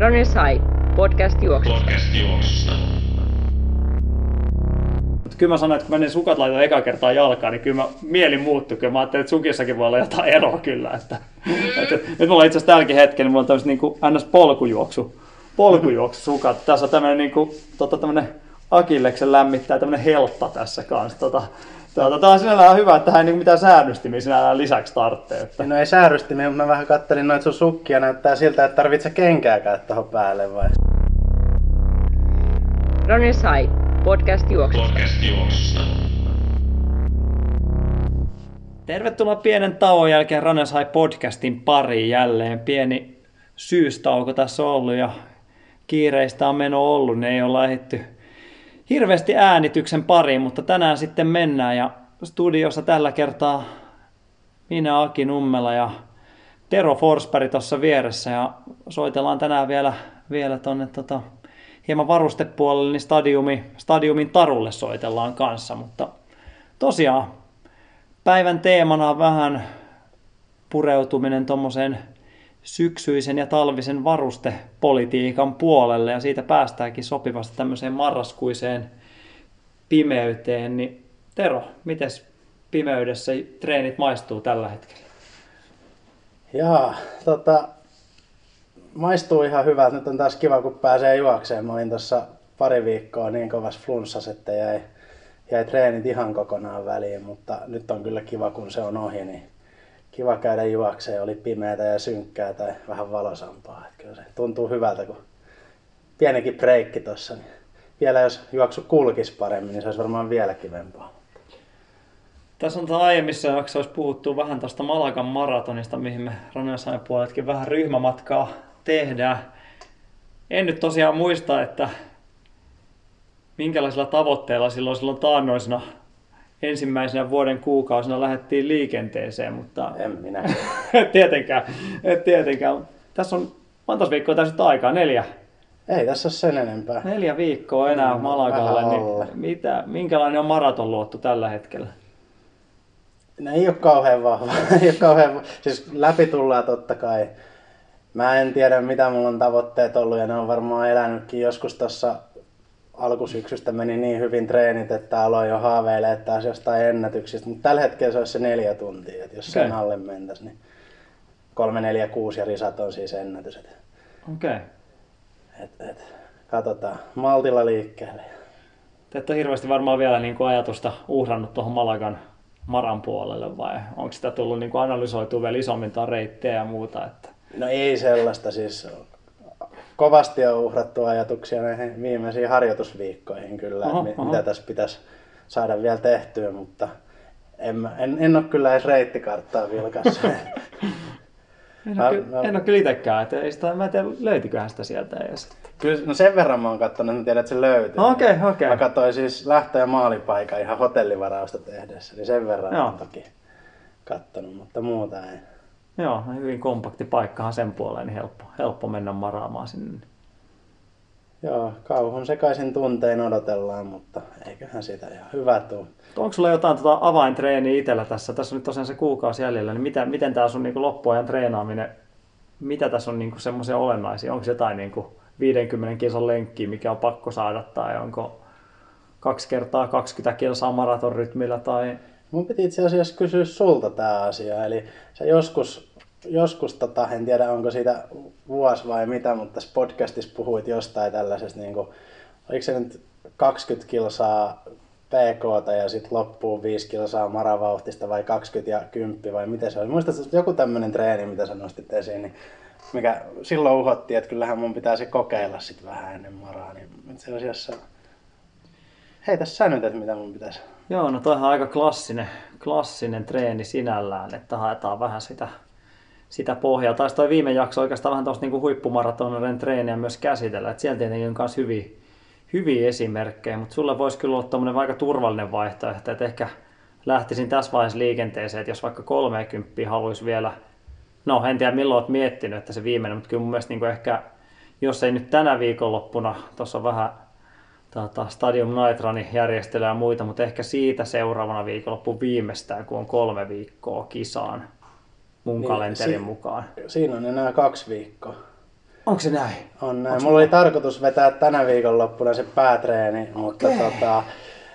Ronny Sai, podcast juoksusta. Podcast juoksusta. Kyllä mä sanoin, että kun mä ne sukat laitoin eka kertaa jalkaan, niin kyllä mä, mieli muuttui. Kyllä mä ajattelin, että sukissakin voi olla jotain eroa kyllä. Että, että, nyt mulla itse asiassa tälläkin hetkellä, niin mulla on tämmöiset niin kuin ns. polkujuoksu, polkujuoksu sukat. Tässä on tämmöinen, niin kuin, tota, tämmöinen Akilleksen lämmittää tämmöinen heltta tässä kanssa. Tota, Tämä on sinällään hyvä, että hän ei niin mitään säännöstimiä sinällään lisäksi tarvitsee. Että... No ei säärystimiä, mutta mä vähän kattelin noita sun sukkia, näyttää siltä, että tarvitsee kenkääkään tuohon päälle vai? Ronny Sai, podcast juoksusta. Podcast juoksusta. Tervetuloa pienen tauon jälkeen Ranesai podcastin pariin jälleen. Pieni syystauko tässä on ollut ja kiireistä on meno ollut, ne ei ole lähdetty hirveästi äänityksen pariin, mutta tänään sitten mennään. Ja studiossa tällä kertaa minä Aki Nummela ja Tero Forsberg tuossa vieressä. Ja soitellaan tänään vielä, vielä tonne tota, hieman varustepuolelle, niin stadiumi, stadiumin tarulle soitellaan kanssa, mutta tosiaan päivän teemana on vähän pureutuminen tuommoiseen syksyisen ja talvisen varustepolitiikan puolelle ja siitä päästäänkin sopivasti tämmöiseen marraskuiseen pimeyteen. Niin Tero, miten pimeydessä treenit maistuu tällä hetkellä? Jaa, tota, maistuu ihan hyvältä. Nyt on taas kiva, kun pääsee juokseen. Mä olin tuossa pari viikkoa niin kovas flunssas, että jäi, jäi treenit ihan kokonaan väliin, mutta nyt on kyllä kiva, kun se on ohi, niin kiva käydä juokseen. Oli pimeätä ja synkkää tai vähän valosampaa. Että kyllä se tuntuu hyvältä, kun pienikin breikki tuossa. Niin vielä jos juoksu kulkisi paremmin, niin se olisi varmaan vielä kivempaa. Tässä on aiemmissa jaksoissa puhuttu vähän tuosta Malagan maratonista, mihin me Ranesain puoletkin vähän ryhmämatkaa tehdään. En nyt tosiaan muista, että minkälaisilla tavoitteilla silloin, silloin taannoisena ensimmäisenä vuoden kuukausina lähdettiin liikenteeseen, mutta En minä. et tietenkään, et tietenkään. Tässä on monta viikkoa tässä nyt aikaa, neljä, Ei tässä ole sen enempää. neljä viikkoa enää Mm, Malagalle, alle. niin mitä, minkälainen on maratonluotto tällä hetkellä? No ei ole kauhean vahva. ei ole kauhean vahva. Siis läpi tullaan totta kai. Mä en tiedä mitä mulla on tavoitteet ollut ja ne on varmaan elänytkin joskus tuossa alkusyksystä meni niin hyvin treenit, että aloin jo haaveilemaan taas jostain ennätyksistä. Mutta tällä hetkellä se olisi se neljä tuntia, että jos Okei. sen alle mentäisi, niin kolme, neljä, kuusi ja risat on siis ennätys. Okei. Okay. et, et, katsotaan, maltilla liikkeelle. Te ette ole hirveästi varmaan vielä niin kuin ajatusta uhrannut tuohon Malagan maran puolelle vai onko sitä tullut niin kuin analysoitua vielä isommin reittejä ja muuta? Että... No ei sellaista siis. Kovasti on uhrattu ajatuksia näihin viimeisiin harjoitusviikkoihin kyllä, Oho, että oho. mitä tässä pitäisi saada vielä tehtyä, mutta en, en, en ole kyllä edes reittikarttaa vilkassa. En ole, mä- en ole kyllä itsekään, että ei sitä, mä en tiedä löytyiköhän sitä sieltä edes. kyllä, no sen verran mä oon katsonut, että mä tiedän, että se löytyy. Okei, okei. Mä katsoin siis lähtö- ja maalipaikan ihan hotellivarausta tehdessä, niin sen verran Joo. oon toki kattonut, mutta muuta ei. Joo, hyvin kompakti paikkahan sen puoleen, niin helppo, helppo mennä maraamaan sinne. Joo, kauhun sekaisin tuntein odotellaan, mutta eiköhän siitä ihan hyvä tuu. Onko sulla jotain tota avaintreeniä itsellä tässä? Tässä on nyt tosiaan se kuukausi jäljellä, niin mitä, miten tämä sun niinku loppuajan treenaaminen, mitä tässä on niinku semmoisia olennaisia? Onko jotain niinku 50 kilsan lenkkiä, mikä on pakko saada, tai onko kaksi kertaa 20 kilsaa maratonrytmillä, tai Mun piti itse asiassa kysyä sulta tämä asia. Eli sä joskus, joskus tota, en tiedä onko siitä vuosi vai mitä, mutta tässä podcastissa puhuit jostain tällaisesta, niin kuin, oliko se nyt 20 kilsaa PK ja sitten loppuun 5 kilsaa maravauhtista vai 20 ja 10 vai miten se oli. Muistatko joku tämmöinen treeni, mitä sä nostit esiin, niin mikä silloin uhottiin, että kyllähän mun pitäisi kokeilla sit vähän ennen maraa, niin itse asiassa heitä sä nyt, että mitä mun pitäisi. Joo, no toihan aika klassinen, klassinen treeni sinällään, että haetaan vähän sitä, sitä pohjaa. Taisi toi viime jakso oikeastaan vähän tuosta niinku huippumaratoneiden treeniä myös käsitellä, että siellä tietenkin on myös hyviä, hyviä esimerkkejä, mutta sulle voisi kyllä olla tommonen aika turvallinen vaihtoehto, että ehkä lähtisin tässä vaiheessa liikenteeseen, että jos vaikka 30 haluaisi vielä, no en tiedä milloin olet miettinyt, että se viimeinen, mutta kyllä mun mielestä niinku ehkä, jos ei nyt tänä viikonloppuna, tuossa on vähän tota, Stadium Night Runin järjestelyä ja muita, mutta ehkä siitä seuraavana viikonloppu viimeistään, kun on kolme viikkoa kisaan mun Niin, kalenterin si- mukaan. Siinä on enää kaksi viikkoa. Onko se näin? On näin. Mulla oli tarkoitus vetää tänä viikonloppuna se päätreeni, mutta Okei. tota,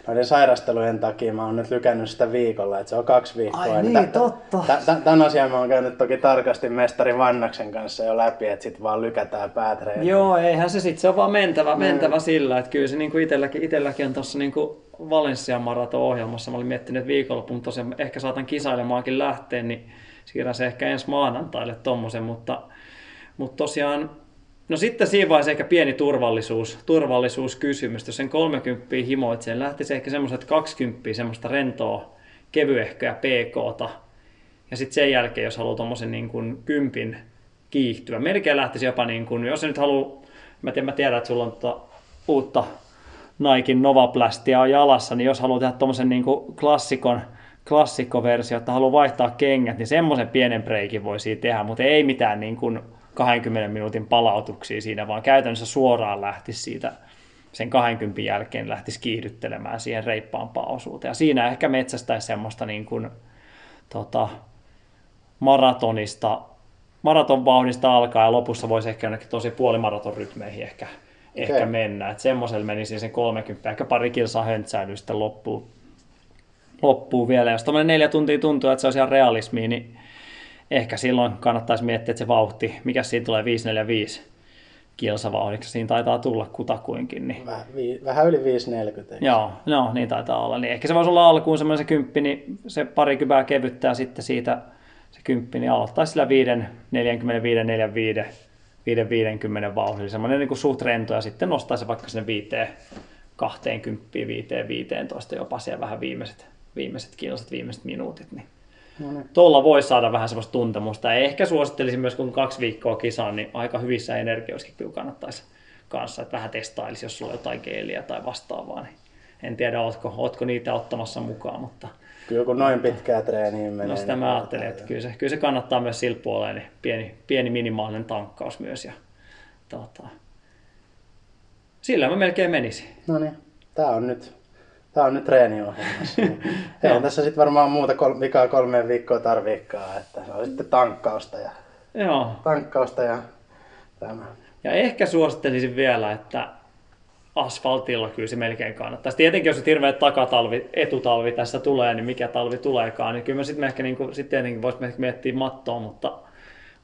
noiden sairastelujen takia mä oon nyt lykännyt sitä viikolla, että se on kaksi viikkoa. Ai niin, tä- totta. tä- tä- Tämän asian mä oon käynyt toki tarkasti mestari Vannaksen kanssa jo läpi, että sit vaan lykätään päätreeni. Joo, eihän se sitten, se on vaan mentävä, mentävä sillä, että kyllä se niinku itselläkin, itselläkin on tuossa niinku Valenssian maraton-ohjelmassa, mä olin miettinyt, että viikonloppuun tosiaan ehkä saatan kisailemaankin lähteä, niin siirrän se ehkä ensi maanantaille tommosen, mutta, mutta tosiaan, no sitten siinä vaiheessa ehkä pieni turvallisuus, turvallisuuskysymys, jos sen 30 himoitsee, lähtisi ehkä semmoiset 20 semmoista rentoa, kevyehköä PKta, ja sitten sen jälkeen, jos haluaa tuommoisen niin kuin kympin kiihtyä, melkein lähtisi jopa niin kuin, jos nyt haluaa, mä tiedän, mä tiedän että sulla on tota uutta Nike Novaplastia on jalassa, niin jos haluaa tehdä tuommoisen niin kuin klassikon, klassikkoversio, että haluaa vaihtaa kengät, niin semmoisen pienen breikin voi siitä tehdä, mutta ei mitään niin kuin 20 minuutin palautuksia siinä, vaan käytännössä suoraan lähtisi siitä sen 20 jälkeen lähtisi kiihdyttelemään siihen reippaampaan osuuteen. Ja siinä ehkä metsästäisi semmoista niin kuin, tota, maratonista, maratonvauhdista alkaa ja lopussa voisi ehkä jonnekin tosi puolimaraton rytmeihin ehkä, Okei. ehkä mennä. Että semmoisella menisi sen 30, ehkä pari kilsaa höntsäilyä sitten loppuu, loppuu vielä. Jos tämmöinen neljä tuntia tuntuu, että se on ihan realismia, niin ehkä silloin kannattaisi miettiä, että se vauhti, mikä siinä tulee 545 kilsavauhdiksi, siinä taitaa tulla kutakuinkin, niin Vähän, vi, vähän yli 540. eikö? Joo, no niin taitaa olla. Niin ehkä se voisi olla alkuun semmoinen se kymppi, niin se parikymppää kevyttää sitten siitä se kymppi, niin aloittaisi sillä 5, 45, 45, 5, 50 vauhdilla. Semmoinen niin kuin suht rento ja sitten nostaa se vaikka sinne 5, 20, 5, 15 jopa siellä vähän viimeiset, viimeiset kilsat, viimeiset minuutit. Niin No niin. Tuolla voi saada vähän semmoista tuntemusta. Ja ehkä suosittelisin myös, kun kaksi viikkoa kisaan, niin aika hyvissä energioissakin kyllä kannattaisi kanssa, että vähän testailisi, jos sulla on jotain geeliä tai vastaavaa. Niin en tiedä, ootko, ootko niitä ottamassa mukaan, mutta Kyllä kun noin pitkää treeniä menee. no sitä niin mä ajattelin, että kyllä se, kyllä se kannattaa myös sillä puolella, niin pieni, pieni minimaalinen tankkaus myös. Ja, tota, sillä mä melkein menisin. No niin, tää on nyt, tää on nyt treeniohjelmassa. Ei tässä sitten varmaan muuta kol, vikaa kolmeen viikkoa tarviikaan, että se on sitten tankkausta ja, Joo, tankkausta ja tämä. Ja ehkä suosittelisin vielä, että asfaltilla kyllä se melkein kannattaisi. Tietenkin jos se hirveä takatalvi, etutalvi tässä tulee, niin mikä talvi tuleekaan, niin kyllä mä sitten ehkä niin kuin, sit tietenkin voisi miettiä mattoa, mutta,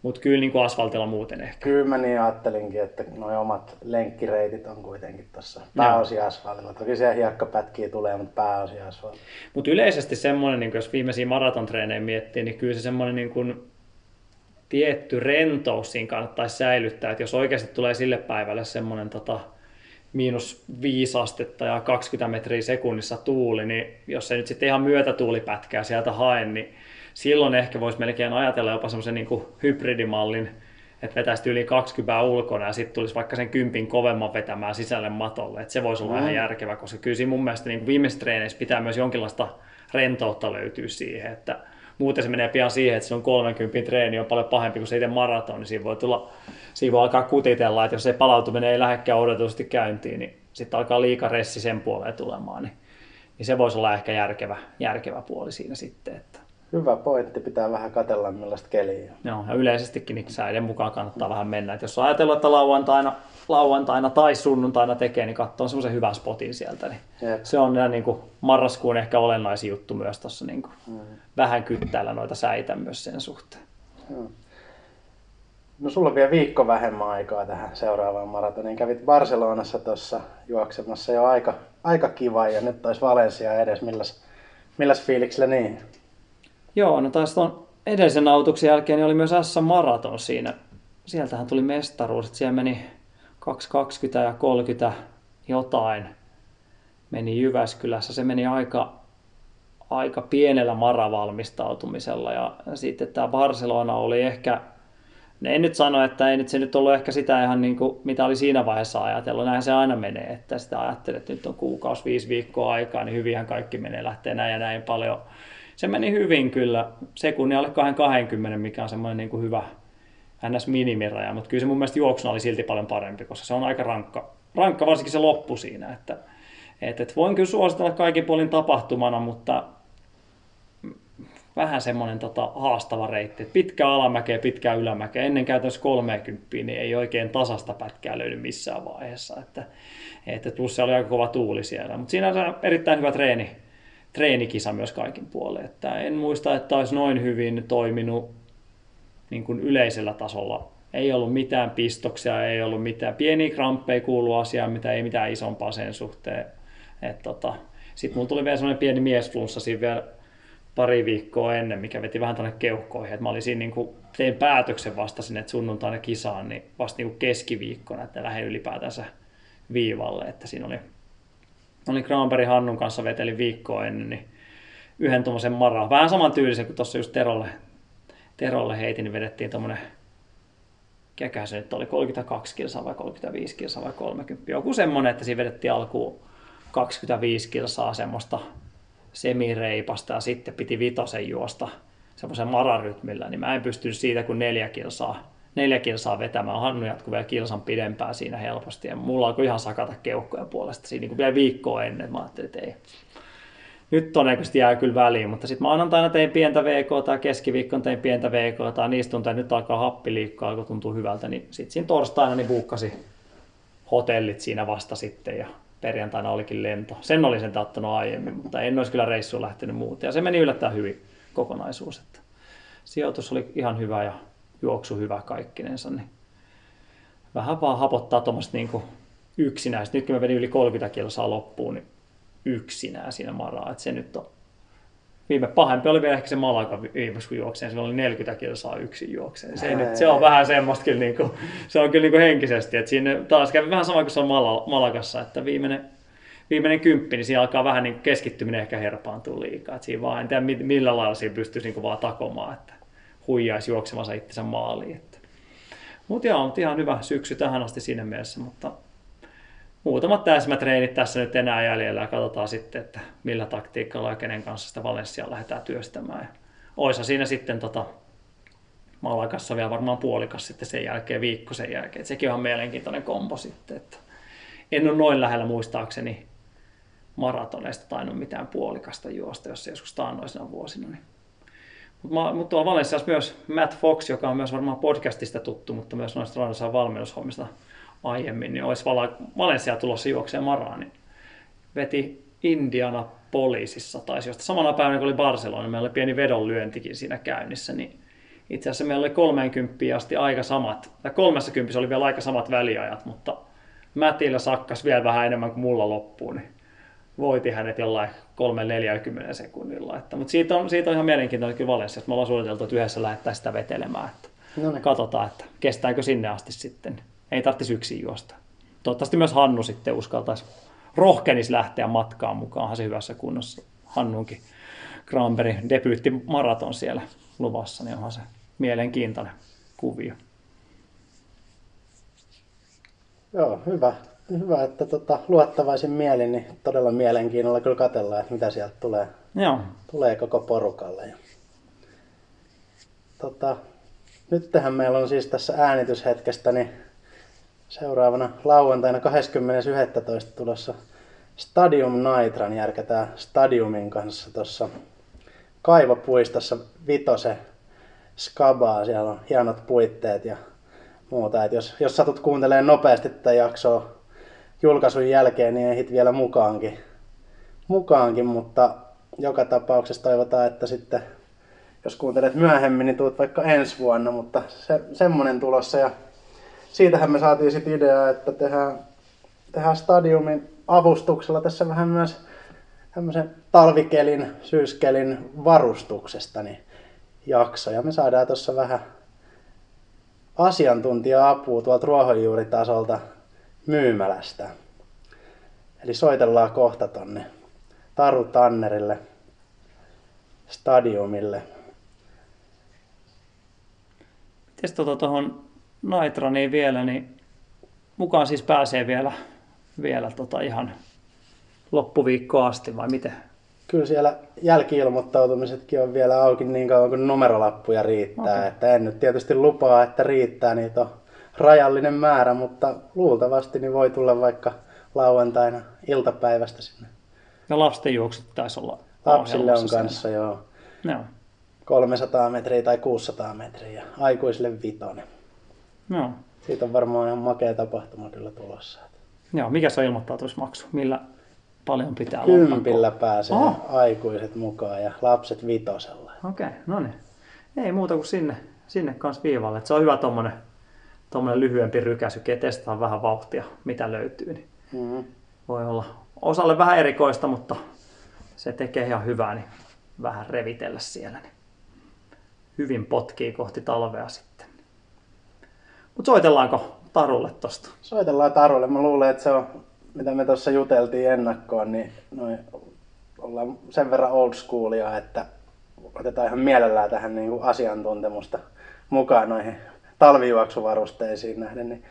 mutta kyllä niin kuin asfaltilla muuten ehkä. Kyllä mä niin ajattelinkin, että nuo omat lenkkireitit on kuitenkin tuossa pääosin asfaltilla. Toki siellä hiekkapätkiä tulee, mutta pääosin asfaltilla. Mutta yleisesti semmoinen, niin jos viimeisiä maratontreenejä miettii, niin kyllä se semmoinen niin kuin tietty rentous siinä kannattaisi säilyttää. Että jos oikeasti tulee sille päivälle semmoinen tota, miinus 5 astetta ja 20 metriä sekunnissa tuuli, niin jos se nyt sitten ihan myötätuulipätkää sieltä hae, niin silloin ehkä voisi melkein ajatella jopa semmoisen niin kuin hybridimallin, että vetäisi yli 20 ulkona ja sitten tulisi vaikka sen kympin kovemman vetämään sisälle matolle. Että se voisi olla mm. ihan järkevä, koska kyllä siinä mun mielestä niin kuin viimeisissä treeneissä pitää myös jonkinlaista rentoutta löytyä siihen, että muuten se menee pian siihen, että se on 30 treeni on paljon pahempi kuin se itse maraton, niin siinä voi tulla, siinä voi alkaa kutitella, että jos se palautuminen ei lähdekään odotusti käyntiin, niin sitten alkaa liika ressi sen puoleen tulemaan, niin, niin se voisi olla ehkä järkevä, järkevä puoli siinä sitten, että Hyvä pointti, pitää vähän katella millaista keliä. Joo, ja yleisestikin niin säiden mukaan kannattaa vähän mennä. Et jos on ajatellut, että lauantaina, lauantaina tai sunnuntaina tekee, niin katsoo semmoisen hyvän spotin sieltä. Niin Jep. se on niin kuin marraskuun ehkä olennaisin juttu myös tuossa niin kuin Mm. vähän kyttäällä noita säitä myös sen suhteen. No sulla on vielä viikko vähemmän aikaa tähän seuraavaan maratoniin. Kävit Barcelonassa tuossa juoksemassa jo aika, aika kiva ja nyt taisi Valencia edes. Milläs, milläs fiiliksellä niin? Joo, no taas tuon edellisen nautuksen jälkeen niin oli myös S-maraton siinä. Sieltähän tuli mestaruus, että siellä meni 2.20 ja 30 jotain meni Jyväskylässä. Se meni aika, aika pienellä maravalmistautumisella ja sitten tämä Barcelona oli ehkä, ne en nyt sano, että ei nyt se nyt ollut ehkä sitä ihan niin kuin, mitä oli siinä vaiheessa ajatellut. Näin se aina menee, että sitä ajattelee, että nyt on kuukausi, viisi viikkoa aikaa, niin hyvinhän kaikki menee, lähtee näin ja näin paljon. Se meni hyvin kyllä, sekunnin alle 20, mikä on semmoinen niin kuin hyvä ns. minimiraja, mutta kyllä se mun mielestä juoksuna oli silti paljon parempi, koska se on aika rankka, rankka varsinkin se loppu siinä, että et, et voin kyllä suositella kaikin puolin tapahtumana, mutta vähän semmoinen tota, haastava reitti. Pitkä alamäkeä, pitkä ylämäkeä. Ennen käytännössä 30 niin ei oikein tasasta pätkää löydy missään vaiheessa. Että, että plus se oli aika kova tuuli siellä. Mutta siinä on erittäin hyvä treeni, treenikisa myös kaikin puolin. Että en muista, että olisi noin hyvin toiminut niin kuin yleisellä tasolla. Ei ollut mitään pistoksia, ei ollut mitään. Pieniä kramppeja kuulu asiaan, mitä ei mitään isompaa sen suhteen. tota, Sitten mulla tuli vielä semmoinen pieni miesflunssa siinä vielä pari viikkoa ennen, mikä veti vähän tuonne keuhkoihin. Et mä olin siinä, niin kuin, tein päätöksen vasta sinne, että sunnuntaina kisaan, niin vasta niin kuin keskiviikkona, että lähden ylipäätänsä viivalle. Että siinä oli, oli Granberg Hannun kanssa veteli viikkoa ennen, niin yhden tuommoisen maraa. Vähän saman tyylisen kuin tuossa just Terolle, Terolle heitin, niin vedettiin tuommoinen mikäkään se nyt oli, 32 kilsaa vai 35 kilsaa vai 30. Joku semmoinen, että siinä vedettiin alkuun 25 kilsaa semmoista semireipasta ja sitten piti vitosen juosta semmoisen mararytmillä, niin mä en pystynyt siitä kuin neljä kilsaa, neljä kilsaa vetämään. Hannu jatkui vielä kilsan pidempään siinä helposti ja mulla alkoi ihan sakata keuhkojen puolesta siinä niin kuin vielä viikkoa ennen. Mä ajattelin, että ei, nyt todennäköisesti jää kyllä väliin, mutta sitten maanantaina tein pientä VK tai keskiviikkona tein pientä VK tai niistä tuntuu, että nyt alkaa happi liikkua, alkoi tuntuu hyvältä, niin sitten siinä torstaina niin buukkasi hotellit siinä vasta sitten ja perjantaina olikin lento. Sen olin sen ottanut aiemmin, mutta en olisi kyllä reissuun lähtenyt muuten. Ja se meni yllättäen hyvin kokonaisuus. Että sijoitus oli ihan hyvä ja juoksu hyvä kaikkinensa. Niin vähän vaan hapottaa tuommoista niin yksinään. Nyt kun mä vedin yli 30 kilsaa loppuun, niin yksinään siinä maraa. Että se nyt on viime pahempi oli vielä ehkä se Malaga viimeksi kun juokseen, se oli 40 kilsaa yksin juokseen. Se, nyt, se on vähän semmoista kyllä, niin kuin, se on kyllä niin kuin henkisesti, että siinä taas kävi vähän sama kuin se on Malagassa, että viimeinen, viimeinen kymppi, niin siinä alkaa vähän niin keskittyminen ehkä herpaantua liikaa. Että siinä vaan, en tiedä millä lailla siinä pystyisi niin kuin vaan takomaan, että huijaisi juoksemassa itsensä maaliin. Että. Mutta joo, mutta ihan hyvä syksy tähän asti siinä mielessä, mutta muutamat täsmätreenit tässä nyt enää jäljellä ja katsotaan sitten, että millä taktiikalla ja kenen kanssa sitä Valencia lähdetään työstämään. Oisa siinä sitten tota, Malakassa vielä varmaan puolikas sitten sen jälkeen, viikko sen jälkeen. Et sekin on mielenkiintoinen kombo sitten. Että en ole noin lähellä muistaakseni maratoneista tainnut mitään puolikasta juosta, jos se joskus taannoisena vuosina. Niin. Mutta mut tuolla Valensiassa myös Matt Fox, joka on myös varmaan podcastista tuttu, mutta myös noista Rannosan valmennushommista aiemmin, niin olisi Valencia tulossa juokseen maraan, niin veti Indiana poliisissa, tai josta samana päivänä kun oli Barcelona, meillä oli pieni vedonlyöntikin siinä käynnissä, niin itse asiassa meillä oli 30 asti aika samat, tai 30 oli vielä aika samat väliajat, mutta Mätillä sakkas vielä vähän enemmän kuin mulla loppuun, niin voiti hänet jollain 3-40 sekunnilla. Että, mutta siitä on, siitä on ihan mielenkiintoinen kyllä että me ollaan suunniteltu, että yhdessä lähettää sitä vetelemään. Että no niin. Katsotaan, että kestääkö sinne asti sitten ei tarvitsisi yksin juosta. Toivottavasti myös Hannu sitten uskaltaisi rohkenis lähteä matkaan mukaan se hyvässä kunnossa. Hannunkin Granbergin debyytti maraton siellä luvassa, niin onhan se mielenkiintoinen kuvio. Joo, hyvä. Hyvä, että tota, luottavaisin mielin, niin todella mielenkiinnolla kyllä katsellaan, että mitä sieltä tulee, Joo. tulee koko porukalle. Ja, tota, nyt tähän meillä on siis tässä äänityshetkestä niin seuraavana lauantaina 20.11. tulossa Stadium Nitran järkätään Stadiumin kanssa tuossa kaivopuistossa Vitose Skabaa. Siellä on hienot puitteet ja muuta. Et jos, jos satut kuuntelemaan nopeasti tätä jaksoa julkaisun jälkeen, niin ehit vielä mukaankin. mukaankin, mutta joka tapauksessa toivotaan, että sitten jos kuuntelet myöhemmin, niin tuut vaikka ensi vuonna, mutta se, semmonen tulossa ja siitähän me saatiin sitten idea, että tehdään, tehdään stadiumin avustuksella tässä vähän myös tämmöisen talvikelin, syyskelin varustuksesta niin jakso. Ja me saadaan tuossa vähän asiantuntija-apua tuolta ruohonjuuritasolta myymälästä. Eli soitellaan kohta tonne Taru Tannerille stadiumille. Miten tuota tuohon Nitraniin vielä, niin mukaan siis pääsee vielä, vielä tota ihan loppuviikkoa asti vai miten? Kyllä siellä jälkiilmoittautumisetkin on vielä auki niin kauan kuin numerolappuja riittää. Okay. Että en nyt tietysti lupaa, että riittää, niitä on rajallinen määrä, mutta luultavasti niin voi tulla vaikka lauantaina iltapäivästä sinne. Ja lasten juoksut taisi olla Lapsille on kanssa, joo. Joo. 300 metriä tai 600 metriä ja aikuisille vitonen. Joo. Siitä on varmaan ihan makea tapahtuma kyllä tulossa. Joo, mikä se on ilmoittautumismaksu? Millä paljon pitää lompakkoa? Kympillä pääsee Oh. aikuiset mukaan ja lapset vitosella. Okei, no niin. Ei muuta kuin sinne, sinne kanssa viivalle. Et se on hyvä tommonen, tommonen lyhyempi rykäsy, testaa vähän vauhtia, mitä löytyy. Niin Mm. voi olla osalle vähän erikoista, mutta se tekee ihan hyvää, niin vähän revitellä siellä. Niin hyvin potkii kohti talvea sitten. Mutta soitellaanko Tarulle tosta? Soitellaan Tarulle. Mä luulen, että se on, mitä me tuossa juteltiin ennakkoon, niin noin, ollaan sen verran old schoolia, että otetaan ihan mielellään tähän niin kuin asiantuntemusta mukaan noihin talvijuoksuvarusteisiin nähden. Niin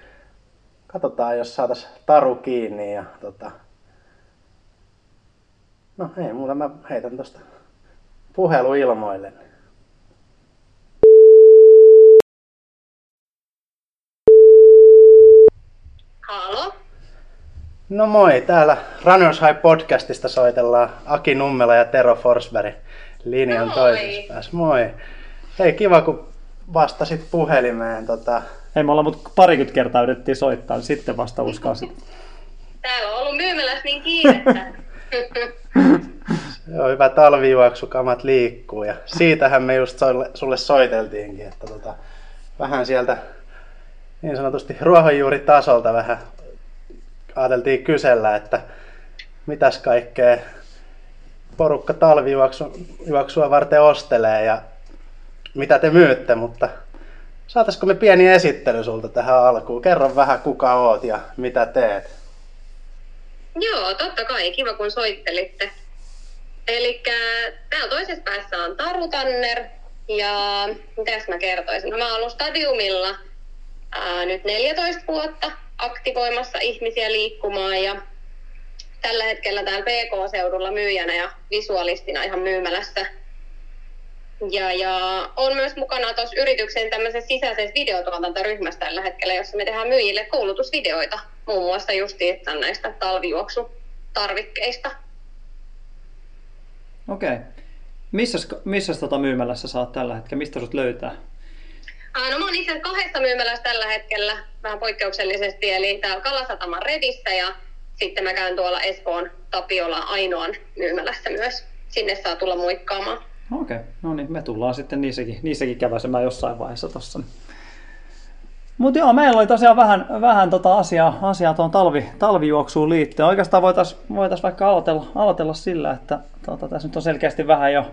katsotaan, jos saataisiin Taru kiinni ja tota... No ei muuta, mä heitän tosta puhelu ilmoille. Halo? No moi, täällä Runners High podcastista soitellaan Aki Nummela ja Tero Forsberg linjan Moi. toisessa päässä. Moi. Hei, kiva kun vastasit puhelimeen. Tota, Ei me ollaan, mutta parikymmentä kertaa yritettiin soittaa, niin sitten vasta uskalsit. Täällä on ollut myymälässä niin kiirettä. se on hyvä talvijuoksu, kamat liikkuu ja siitähän me just sulle, sulle soiteltiinkin, että tota, vähän sieltä niin sanotusti ruohonjuuritasolta vähän ajateltiin kysellä, että mitäs kaikkea porukka talvijuoksua varten ostelee ja mitä te myytte, mutta saataisiko me pieni esittely sulta tähän alkuun? Kerro vähän kuka oot ja mitä teet. Joo, totta kai. Kiva kun soittelitte. Eli täällä toisessa päässä on Taru Tanner. Ja mitäs mä kertoisin? No, mä oon ollut Stadiumilla ää, nyt 14 vuotta aktivoimassa ihmisiä liikkumaan ja tällä hetkellä täällä PK-seudulla myyjänä ja visualistina ihan myymälässä. Ja, ja on myös mukana tuossa yrityksen tämmöisessä sisäisessä videotuotantoryhmässä tällä hetkellä, jossa me tehdään myyjille koulutusvideoita, muun muassa justiin näistä talvijuoksutarvikkeista. Okei. Missäs, missäs tota myymälässä saat tällä hetkellä? Mistä sut löytää? Aa, No mä oon itse kahdessa myymälässä tällä hetkellä, vähän poikkeuksellisesti, eli täällä Kalasataman Redissä ja sitten mä käyn tuolla Espoon Tapiola ainoan myymälässä myös. Sinne saa tulla muikkaamaan. Okei, no niin, me tullaan sitten niissäkin, niissäkin käväsemään jossain vaiheessa tossa. Mutta joo, meillä oli tosiaan vähän, vähän tota asiaa, asiaa tuon talvi, talvijuoksuun liittyen. Oikeastaan voitaisiin voitais vaikka aloitella, aloitella sillä, että tota, tässä nyt on selkeästi vähän jo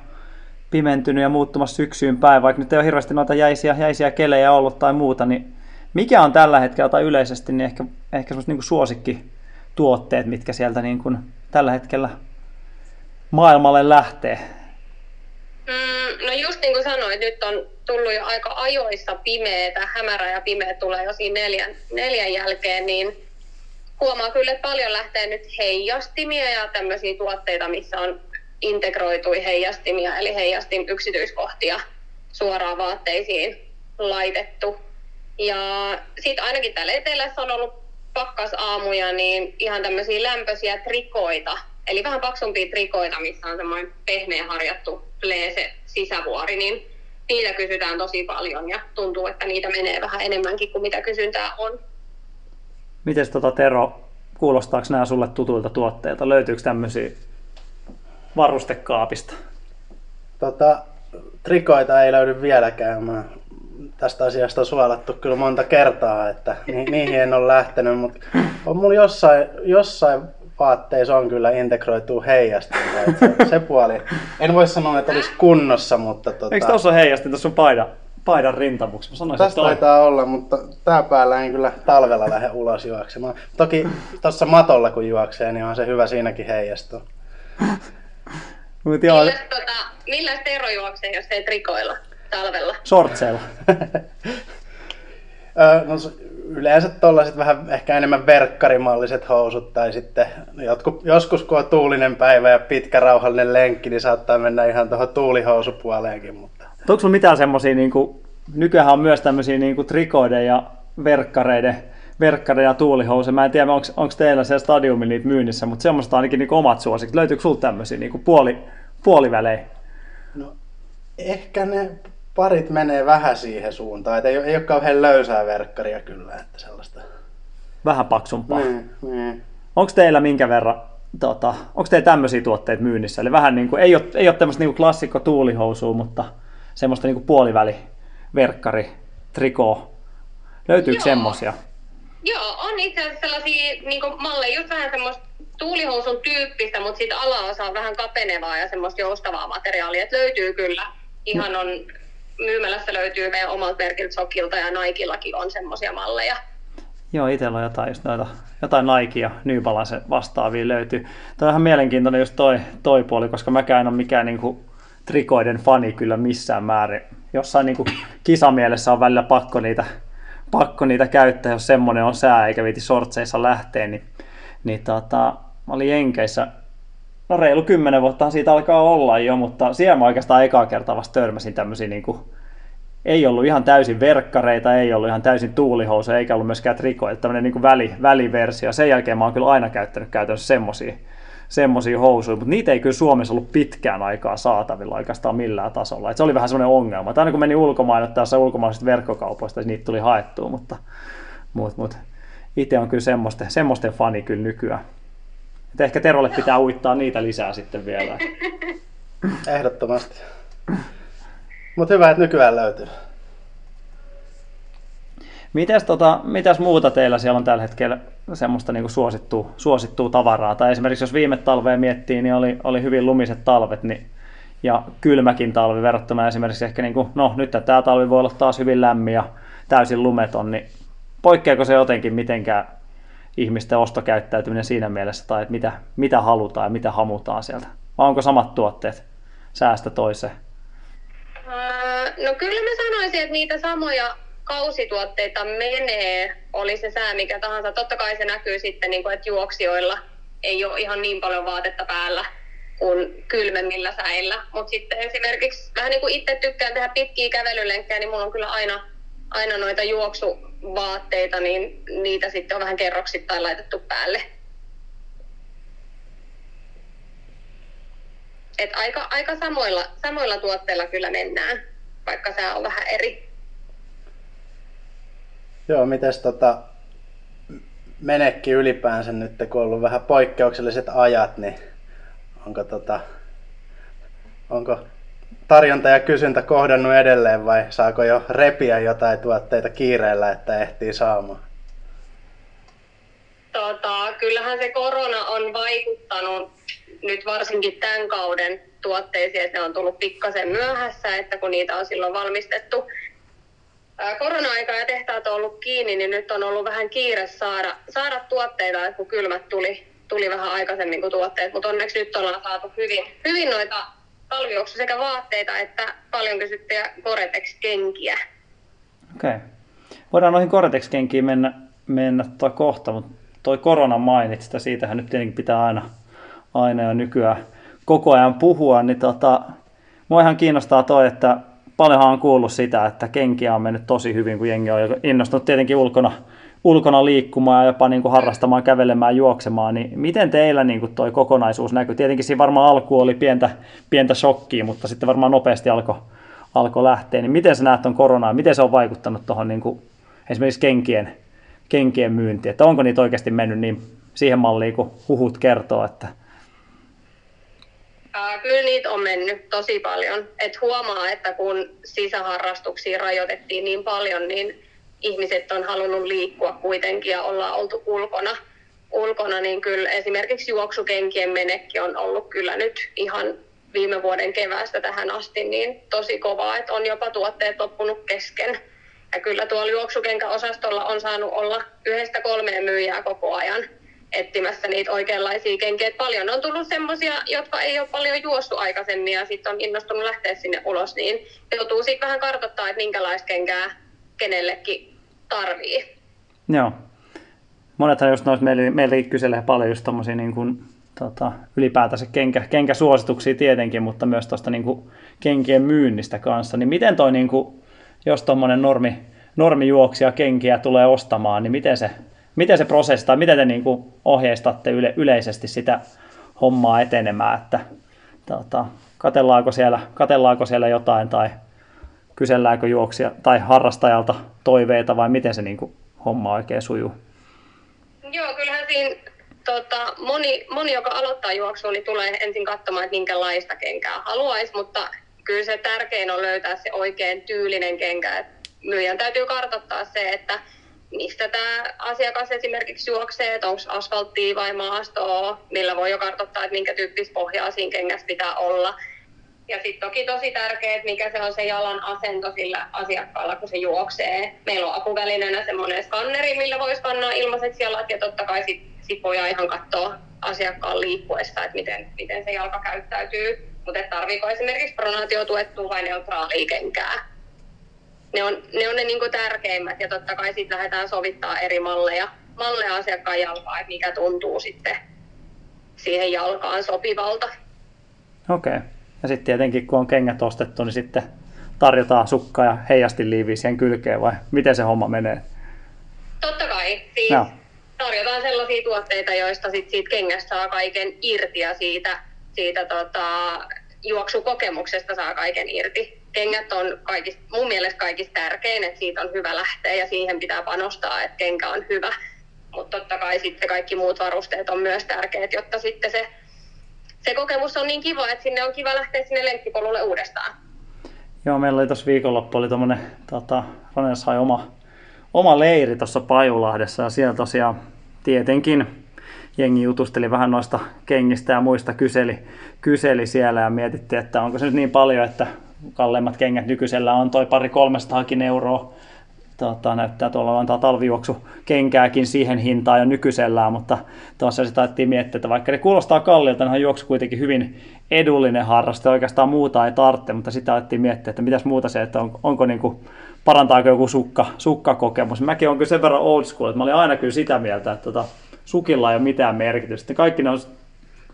pimentynyt ja muuttumassa syksyyn päin, vaikka nyt ei ole hirveästi noita jäisiä, jäisiä kelejä ollut tai muuta, niin mikä on tällä hetkellä tai yleisesti niin ehkä, ehkä semmoiset niin suosikkituotteet, mitkä sieltä niin kuin tällä hetkellä maailmalle lähtee? Mm, no just niin kuin sanoit, nyt on tullut jo aika ajoissa pimeetä, hämärä ja pimeä tulee jo siinä neljän, neljän jälkeen, niin huomaa kyllä, että paljon lähtee nyt heijastimia ja tämmöisiä tuotteita, missä on integroitui heijastimia, eli heijastin yksityiskohtia suoraan vaatteisiin laitettu. Ja sitten ainakin täällä etelässä on ollut pakkasaamuja, niin ihan tämmöisiä lämpöisiä trikoita, eli vähän paksumpia trikoita, missä on semmoinen pehmeä harjattu pleese sisävuori, niin niitä kysytään tosi paljon ja tuntuu, että niitä menee vähän enemmänkin kuin mitä kysyntää on. Miten tota Tero, kuulostaako nämä sulle tutuilta tuotteilta? Löytyykö tämmöisiä varustekaapista? Tota, trikoita ei löydy vieläkään. Mä tästä asiasta on suolattu kyllä monta kertaa, että ni- niihin en ole lähtenyt, mutta on mulla jossain, jossain vaatteissa on kyllä integroitu heijastinta. että Se, se puoli, en voi sanoa, että olisi kunnossa, mutta tota, Eikö tuossa heijasti tuossa sun paidan, paidan rintamuksi? Mä sanoisin, Tästä taitaa olla, mutta tää päällä en kyllä talvella lähde ulos juoksemaan. Toki tuossa matolla kun juoksee, niin on se hyvä siinäkin heijastua. Mut joo, Milläs, tota, milläs Tero juoksee, jos ei trikoilla talvella? shortseilla. Öö, no, yleensä tuollaiset vähän ehkä enemmän verkkarimalliset housut tai sitten jotkut, joskus kun on tuulinen päivä ja pitkä rauhallinen lenkki, niin saattaa mennä ihan tuohon tuulihousupuoleenkin. Mutta... Onko sulla mitään semmosia, niinku, nykyään on myös tämmöisiä niinku, trikoiden ja verkkareiden, verkkareiden ja tuulihousuja. Mä en tiedä, onko teillä siellä stadiumilla niitä myynnissä, mutta semmoista ainakin niinku, omat suosikit. Löytyykö sulla tämmöisiä niinku, puoli, puolivälejä? No, ehkä ne parit menee vähän siihen suuntaan. Et ei, ei ole kauhean löysää verkkaria kyllä, että sellaista. Vähän paksumpaa. Niin, niin. Onko teillä minkä verran, tota, onko teillä tämmöisiä tuotteita myynnissä? Eli vähän niin kuin, ei ole, ei ole tämmöistä niin kuin klassikko tuulihousua, mutta semmoista niin kuin puoliväli, verkkari, trikoo. Löytyykö Joo. semmoisia? Joo, on itse asiassa sellaisia niin malleja, just vähän semmoista tuulihousun tyyppistä, mutta siitä alaosa on vähän kapenevaa ja semmoista joustavaa materiaalia. Et löytyy kyllä. Ihan on, myymälässä löytyy meidän omalta merkiltä Sokilta ja Nikellakin on semmoisia malleja. Joo, itsellä on jotain, just noita, jotain Nike New Balance vastaavia löytyy. Toi on ihan mielenkiintoinen just toi, toi puoli, koska mäkään en ole mikään niin kuin, trikoiden fani kyllä missään määrin. Jossain niin kuin, kisamielessä on välillä pakko niitä, pakko niitä käyttää, jos semmoinen on sää eikä viiti sortseissa lähteä. Niin, niin tota, mä olin Jenkeissä, no reilu kymmenen vuotta siitä alkaa olla jo, mutta siellä mä oikeastaan ekaa kertaa vasta törmäsin tämmöisiä niin kuin, ei ollut ihan täysin verkkareita, ei ollut ihan täysin tuulihousuja, eikä ollut myöskään trikoita, tämmöinen niin kuin väli, väliversio. Sen jälkeen mä oon kyllä aina käyttänyt käytännössä semmosia, semmosia housuja, mutta niitä ei kyllä Suomessa ollut pitkään aikaa saatavilla oikeastaan millään tasolla. Et se oli vähän semmoinen ongelma. Tai aina kun meni ulkomaille tässä ulkomaalaisista verkkokaupoista, niin niitä tuli haettua, mutta, mutta, mutta itse on kyllä semmoisten fani kyllä nykyään. Et ehkä Terolle pitää uittaa niitä lisää sitten vielä. Ehdottomasti. Mutta hyvä, että nykyään löytyy. Mites, tota, mitäs muuta teillä siellä on tällä hetkellä semmoista niin suosittua, suosittua tavaraa? Tai esimerkiksi jos viime talvea miettii, niin oli, oli hyvin lumiset talvet niin, ja kylmäkin talvi verrattuna esimerkiksi ehkä, niin kuin, no nyt tämä talvi voi olla taas hyvin lämmin ja täysin lumeton, niin poikkeako se jotenkin mitenkään ihmisten ostokäyttäytyminen siinä mielessä, tai että mitä, mitä halutaan ja mitä hamutaan sieltä? Vai onko samat tuotteet säästä toiseen? Öö, no kyllä mä sanoisin, että niitä samoja kausituotteita menee, oli se sää mikä tahansa. Totta kai se näkyy sitten, niin kuin, että juoksijoilla ei ole ihan niin paljon vaatetta päällä kuin kylmemmillä säillä. Mutta sitten esimerkiksi vähän niin kuin itse tykkään tehdä pitkiä kävelylenkkejä, niin mulla on kyllä aina, aina noita juoksuvaatteita, niin niitä sitten on vähän kerroksittain laitettu päälle. Et aika, aika samoilla, samoilla tuotteilla kyllä mennään, vaikka se on vähän eri. Joo, mites tota, menekki ylipäänsä nyt, kun on ollut vähän poikkeukselliset ajat, niin onko, tota, onko tarjonta ja kysyntä kohdannut edelleen vai saako jo repiä jotain tuotteita kiireellä, että ehtii saamaan? Tota, kyllähän se korona on vaikuttanut nyt varsinkin tämän kauden tuotteisiin, että ne on tullut pikkasen myöhässä, että kun niitä on silloin valmistettu korona-aika ja tehtaat on ollut kiinni, niin nyt on ollut vähän kiire saada, saada tuotteita, kun kylmät tuli, tuli vähän aikaisemmin kuin tuotteet, mutta onneksi nyt ollaan saatu hyvin, hyvin noita talvijuoksu sekä vaatteita että paljon kysyttyjä Gore-Tex-kenkiä. Okei. Okay. Voidaan noihin Gore-Tex-kenkiin mennä, mennä toi kohta, mutta toi korona mainitsi, siitähän nyt tietenkin pitää aina, aina ja nykyään koko ajan puhua, niin tota, mua ihan kiinnostaa toi, että paljonhan on kuullut sitä, että kenkiä on mennyt tosi hyvin, kun jengi on innostunut tietenkin ulkona, ulkona liikkumaan ja jopa niin kuin harrastamaan, kävelemään, juoksemaan, niin miten teillä niin kuin toi kokonaisuus näkyy? Tietenkin siinä varmaan alku oli pientä, pientä shokkia, mutta sitten varmaan nopeasti alkoi alko lähteä, niin miten sä näet tuon koronaa, miten se on vaikuttanut tuohon niin kuin esimerkiksi kenkien, kenkien myyntiin, että onko niitä oikeasti mennyt niin siihen malliin, kun huhut kertoo, että kyllä niitä on mennyt tosi paljon. Et huomaa, että kun sisäharrastuksia rajoitettiin niin paljon, niin ihmiset on halunnut liikkua kuitenkin ja ollaan oltu ulkona. ulkona niin kyllä esimerkiksi juoksukenkien menekki on ollut kyllä nyt ihan viime vuoden keväästä tähän asti niin tosi kovaa, että on jopa tuotteet loppunut kesken. Ja kyllä tuolla juoksukenkäosastolla on saanut olla yhdestä kolmeen myyjää koko ajan etsimässä niitä oikeanlaisia kenkiä. Paljon on tullut semmoisia, jotka ei ole paljon juossut aikaisemmin ja sitten on innostunut lähteä sinne ulos, niin joutuu sitten vähän kartoittaa, että minkälaista kenkää kenellekin tarvii. Joo. Monethan just noissa meillä, meillä kyselee paljon just tommosia niin kuin, tota, ylipäätänsä kenkä, kenkäsuosituksia tietenkin, mutta myös tuosta niin kuin, kenkien myynnistä kanssa. Niin miten toi, niin kuin, jos tuommoinen normi, normijuoksija kenkiä tulee ostamaan, niin miten se, miten se prosessi tai miten te niin kuin, ohjeistatte yle, yleisesti sitä hommaa etenemään, että tota, katellaanko siellä, katellaanko siellä jotain tai kyselläänkö juoksia tai harrastajalta toiveita vai miten se niin kuin, homma oikein sujuu? Joo, kyllähän siinä tota, moni, moni, joka aloittaa juoksua, niin tulee ensin katsomaan, että minkälaista kenkää haluaisi, mutta kyllä se tärkein on löytää se oikein tyylinen kenkä. Et myyjän täytyy kartoittaa se, että mistä tämä asiakas esimerkiksi juoksee, että onko asfalttia vai maastoa, millä voi jo kartoittaa, että minkä tyyppistä pohjaa siinä kengässä pitää olla. Ja sitten toki tosi tärkeää, että mikä se on se jalan asento sillä asiakkaalla, kun se juoksee. Meillä on apuvälineenä semmoinen skanneri, millä voi skannaa ilmaiseksi jalat ja totta kai sitten sit voidaan ihan katsoa asiakkaan liikkuessa, että miten, miten se jalka käyttäytyy. Mutta tarviiko esimerkiksi pronaatio tuettua vai neutraalia kenkää. Ne on ne, on ne niinku tärkeimmät ja totta kai sitten lähdetään sovittaa eri malleja, malleja asiakkaan jalkaa, että mikä tuntuu sitten siihen jalkaan sopivalta. Okei. Okay. Ja sitten tietenkin kun on kengät ostettu, niin sitten tarjotaan sukka ja heijastiliiviä siihen kylkeen vai miten se homma menee? Totta kai. Siis no. tarjotaan sellaisia tuotteita, joista sit siitä kengästä saa kaiken irti ja siitä, siitä tota, juoksukokemuksesta saa kaiken irti. Kengät on kaikista, mun mielestä kaikista tärkein, että siitä on hyvä lähteä ja siihen pitää panostaa, että kenkä on hyvä. Mutta totta kai sitten kaikki muut varusteet on myös tärkeät, jotta sitten se se kokemus on niin kiva, että sinne on kiva lähteä sinne lenkkipolulle uudestaan. Joo, meillä oli tuossa viikonloppu oli tuommoinen, tota, sai oma, oma leiri tuossa Pajulahdessa ja siellä tosiaan tietenkin jengi jutusteli vähän noista kengistä ja muista, kyseli, kyseli siellä ja mietittiin, että onko se nyt niin paljon, että kalleimmat kengät nykyisellä on toi pari 300 euroa tota, näyttää tuolla talvijuoksu kenkääkin siihen hintaan jo nykyisellään, mutta tuossa se taittiin miettiä, että vaikka ne kuulostaa kalliilta, niin juoksu kuitenkin hyvin edullinen harraste, oikeastaan muuta ei tarvitse, mutta sitä alettiin miettiä, että mitäs muuta se, että on, onko niin kuin, parantaako joku sukka, sukkakokemus. Mäkin olen kyllä sen verran old school, että mä olin aina kyllä sitä mieltä, että tota, sukilla ei ole mitään merkitystä. Kaikki ne on,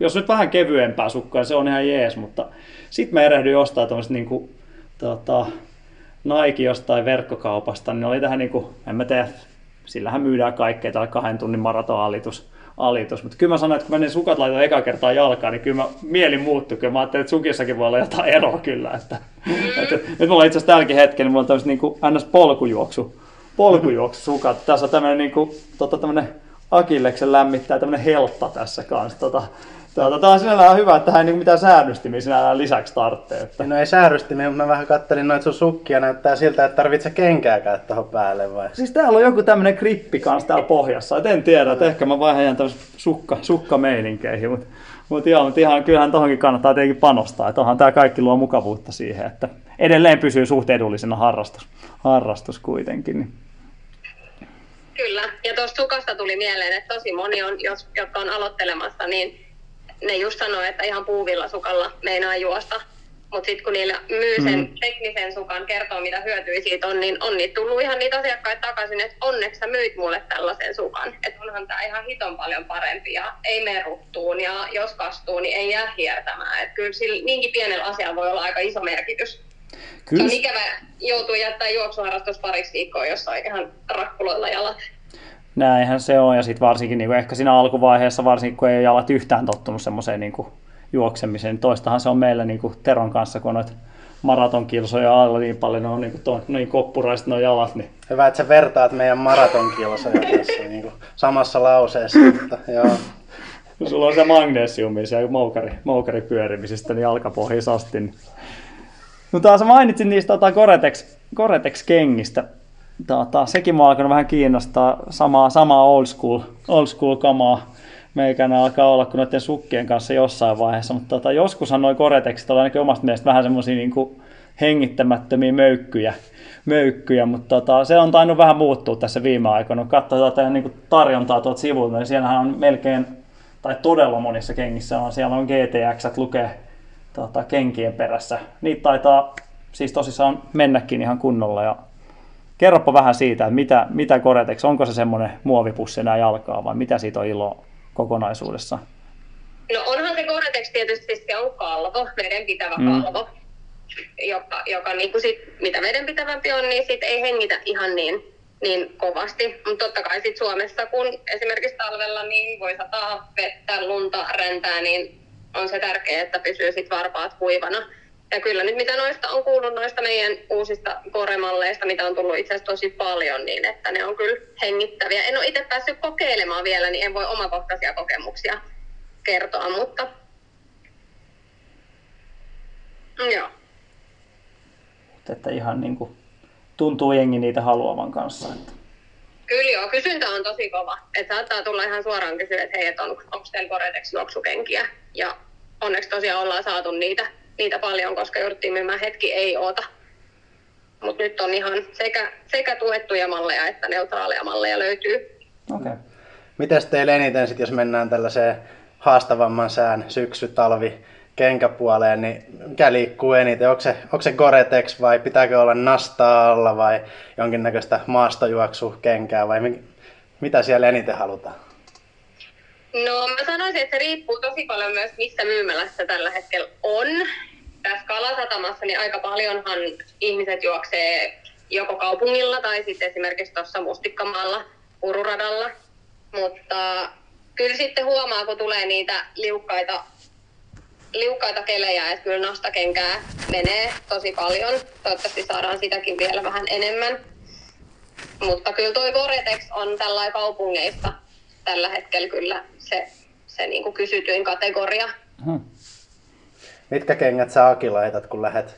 jos nyt vähän kevyempää sukkaa, se on ihan jees, mutta sitten mä erehdyin ostaa tuommoiset niin kuin, tota, Nike jostain verkkokaupasta, niin oli tähän niin kuin, en mä tiedä, sillähän myydään kaikkea, tai kahden tunnin maratonalitus. Alitus. Mutta kyllä mä sanoin, että kun mä ne sukat laitoin eka kertaa jalkaan, niin kyllä mä, mieli muuttui. Kyllä mä ajattelin, että sukissakin voi olla jotain eroa kyllä. Että, että, nyt mulla itse asiassa tälläkin hetkellä, niin mulla on tämmöistä niin ns. polkujuoksu, polkujuoksu sukat. Tässä on tämmöinen, niin kuin, tota, tämmöinen Akilleksen lämmittää tämmöinen heltta tässä kanssa. Tota, Tuota, tämä on sinällään hyvä, että hän ei niin mitään säännöstimiä sinällään lisäksi tarvitsee. Että... No ei säännöstimiä, mutta mä vähän kattelin noita sun sukkia, näyttää siltä, että tarvitsee kenkääkään tuohon päälle vai? Siis täällä on joku tämmöinen krippi kanssa täällä pohjassa, et en tiedä, että ehkä mä vaihan tämmöisen sukka, sukkameininkeihin, mutta mutta joo, mutta ihan, kyllähän tuohonkin kannattaa tietenkin panostaa, että onhan tämä kaikki luo mukavuutta siihen, että edelleen pysyy suht edullisena harrastus, harrastus kuitenkin. Niin. Kyllä, ja tuosta sukasta tuli mieleen, että tosi moni on, jos, jotka on aloittelemassa, niin ne just sanoo, että ihan puuvilla sukalla meinaa juosta. Mutta sitten kun niillä myy sen mm. teknisen sukan, kertoo mitä hyötyä siitä on, niin on niitä tullut ihan niitä asiakkaita takaisin, että onneksi sä myit mulle tällaisen sukan. Että onhan tämä ihan hiton paljon parempi ja ei meruttuun ja jos kastuu, niin ei jää hiertämään. Että kyllä sillä niinkin pienellä asialla voi olla aika iso merkitys. Kyllä. Se on ikävä joutua jättää juoksuharrastus pariksi viikkoa jossain ihan rakkuloilla jalat. Näinhän se on, ja sitten varsinkin niin kuin ehkä siinä alkuvaiheessa, varsinkin kun ei jalat yhtään tottunut semmoiseen niin kuin juoksemiseen, niin toistahan se on meillä niin kuin Teron kanssa, kun noita maratonkilsoja alla niin paljon, ne on niin, kuin niin koppuraiset nuo jalat. Niin... Hyvä, että sä vertaat meidän maratonkilsoja tässä niin kuin samassa lauseessa, mutta joo. Sulla on se magnesiumi siellä moukari, moukari pyörimisestä niin jalkapohjissa asti. Niin. No taas mainitsin niistä tota Goretex, Goretex-kengistä tota, sekin mua alkanut vähän kiinnostaa. Samaa, samaa old school, old school kamaa meikänä alkaa olla kuin noiden sukkien kanssa jossain vaiheessa, mutta tota, joskushan noin koreteksit on ainakin omasta mielestä vähän semmoisia niin hengittämättömiä möykkyjä, möykkyjä mutta tota, se on tainnut vähän muuttua tässä viime aikoina. Kun tuota, niin tarjontaa tuolta sivulta, niin siellähän on melkein, tai todella monissa kengissä on, siellä on GTX, lukee tota, kenkien perässä. Niitä taitaa siis tosissaan mennäkin ihan kunnolla ja Kerropa vähän siitä, että mitä, mitä Goretex, onko se semmoinen muovipussi enää jalkaa vai mitä siitä on ilo kokonaisuudessa? No onhan se Goretex tietysti se on kalvo, vedenpitävä mm. kalvo, joka, joka niin kuin sit, mitä vedenpitävämpi on, niin sit ei hengitä ihan niin, niin kovasti. Mutta totta kai sit Suomessa, kun esimerkiksi talvella niin voi sataa vettä, lunta, räntää, niin on se tärkeä, että pysyy sit varpaat kuivana. Ja kyllä nyt mitä noista on kuullut noista meidän uusista koremalleista, mitä on tullut itse asiassa tosi paljon, niin että ne on kyllä hengittäviä. En ole itse päässyt kokeilemaan vielä, niin en voi omakohtaisia kokemuksia kertoa, mutta joo. Että ihan niin kuin, tuntuu jengi niitä haluavan kanssa. Että. Kyllä joo, kysyntä on tosi kova. Et saattaa tulla ihan suoraan kysyä, että hei, et on, onko teillä Koretex juoksukenkiä? Ja onneksi tosiaan ollaan saatu niitä, niitä paljon, koska jouduttiin myymään hetki ei oota. Mutta nyt on ihan sekä, sekä tuettuja malleja että neutraaleja malleja löytyy. Okay. Mites teille eniten sit, jos mennään tällaiseen haastavamman sään syksy, talvi, kenkäpuoleen, niin mikä liikkuu eniten? Onko se, onko se Gore-Tex vai pitääkö olla nastaa alla vai jonkinnäköistä maastojuoksukenkää vai mi, mitä siellä eniten halutaan? No mä sanoisin, että se riippuu tosi paljon myös missä myymälässä tällä hetkellä on. Tässä Kalasatamassa niin aika paljonhan ihmiset juoksee joko kaupungilla tai sitten esimerkiksi tuossa Mustikkamalla ururadalla. Mutta kyllä sitten huomaa, kun tulee niitä liukkaita liukkaita kelejä, että kyllä nastakenkää menee tosi paljon. Toivottavasti saadaan sitäkin vielä vähän enemmän. Mutta kyllä toi Gore-Tex on tällä kaupungeista tällä hetkellä kyllä se, se niin kuin kysytyin kategoria. Hmm. Mitkä kengät sä Aki laitat, kun lähdet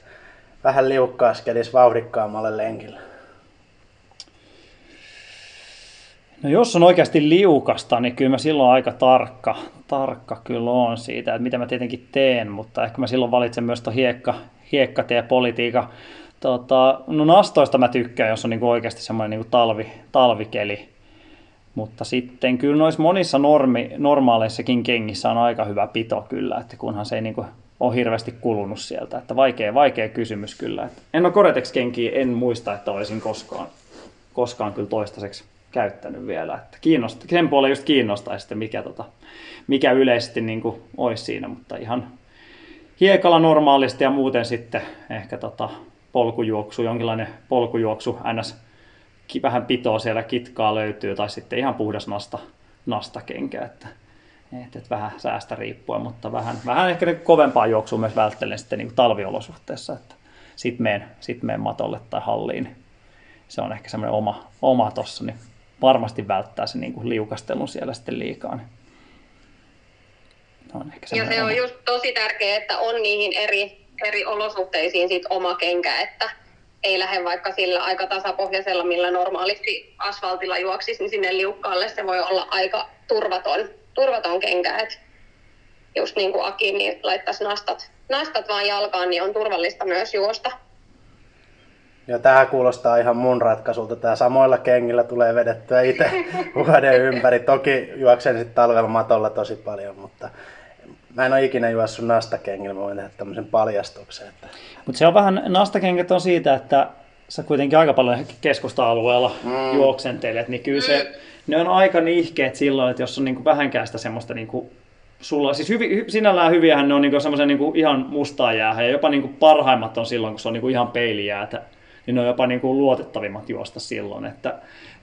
vähän liukkaaskelis vauhdikkaammalle lenkille? No jos on oikeasti liukasta, niin kyllä mä silloin aika tarkka, tarkka kyllä on siitä, että mitä mä tietenkin teen, mutta ehkä mä silloin valitsen myös tuon hiekka, hiekkatiepolitiikan. Tota, no nastoista mä tykkään, jos on niinku oikeasti semmoinen niinku talvi, talvikeli. Mutta sitten kyllä noissa monissa normi, normaaleissakin kengissä on aika hyvä pito kyllä, että kunhan se ei niinku ole hirveästi kulunut sieltä. Että vaikea, vaikea kysymys kyllä. Että en ole Koretex-kenkiä, en muista, että olisin koskaan, koskaan kyllä toistaiseksi käyttänyt vielä. Että kiinnost, sen puoleen just kiinnostaisi sitten, mikä, tota, mikä yleisesti niin kuin olisi siinä, mutta ihan hiekalla normaalisti ja muuten sitten ehkä tota, polkujuoksu, jonkinlainen polkujuoksu, ns. Vähän pitoa siellä kitkaa löytyy, tai sitten ihan puhdas nasta, nastakenkä, että, että, että vähän säästä riippuen, mutta vähän, vähän ehkä kovempaa juoksua myös välttelen sitten niin talviolosuhteessa, että sitten menen, sit menen matolle tai halliin. Se on ehkä semmoinen oma, oma tossa, niin varmasti välttää se niin kuin liukastelun siellä sitten liikaa. Niin on ehkä ja se on just tosi tärkeää, että on niihin eri, eri olosuhteisiin sit oma kenkä, että ei lähde vaikka sillä aika tasapohjaisella, millä normaalisti asfaltilla juoksisi, niin sinne liukkaalle se voi olla aika turvaton, turvaton kenkä. Et just niin kuin Aki, niin laittaisi nastat, nastat vaan jalkaan, niin on turvallista myös juosta. Ja tämä kuulostaa ihan mun ratkaisulta. Tämä samoilla kengillä tulee vedettyä itse vuoden ympäri. Toki juoksen sitten talvella matolla tosi paljon, mutta mä en ole ikinä juossut nastakengillä. Mä voin tehdä tämmöisen paljastuksen. Että... Mutta se on vähän, nastakengät on siitä, että sä kuitenkin aika paljon keskusta-alueella mm. juoksentelet, niin kyllä se, ne on aika nihkeet silloin, että jos on niinku vähänkään sitä semmoista niinku sulla, siis hyvi, sinällään hyviähän ne on niinku semmoisen niinku ihan mustaa jäähän ja jopa niinku parhaimmat on silloin, kun se on niinku ihan peilijäätä niin ne on jopa niin kuin luotettavimmat juosta silloin. Että,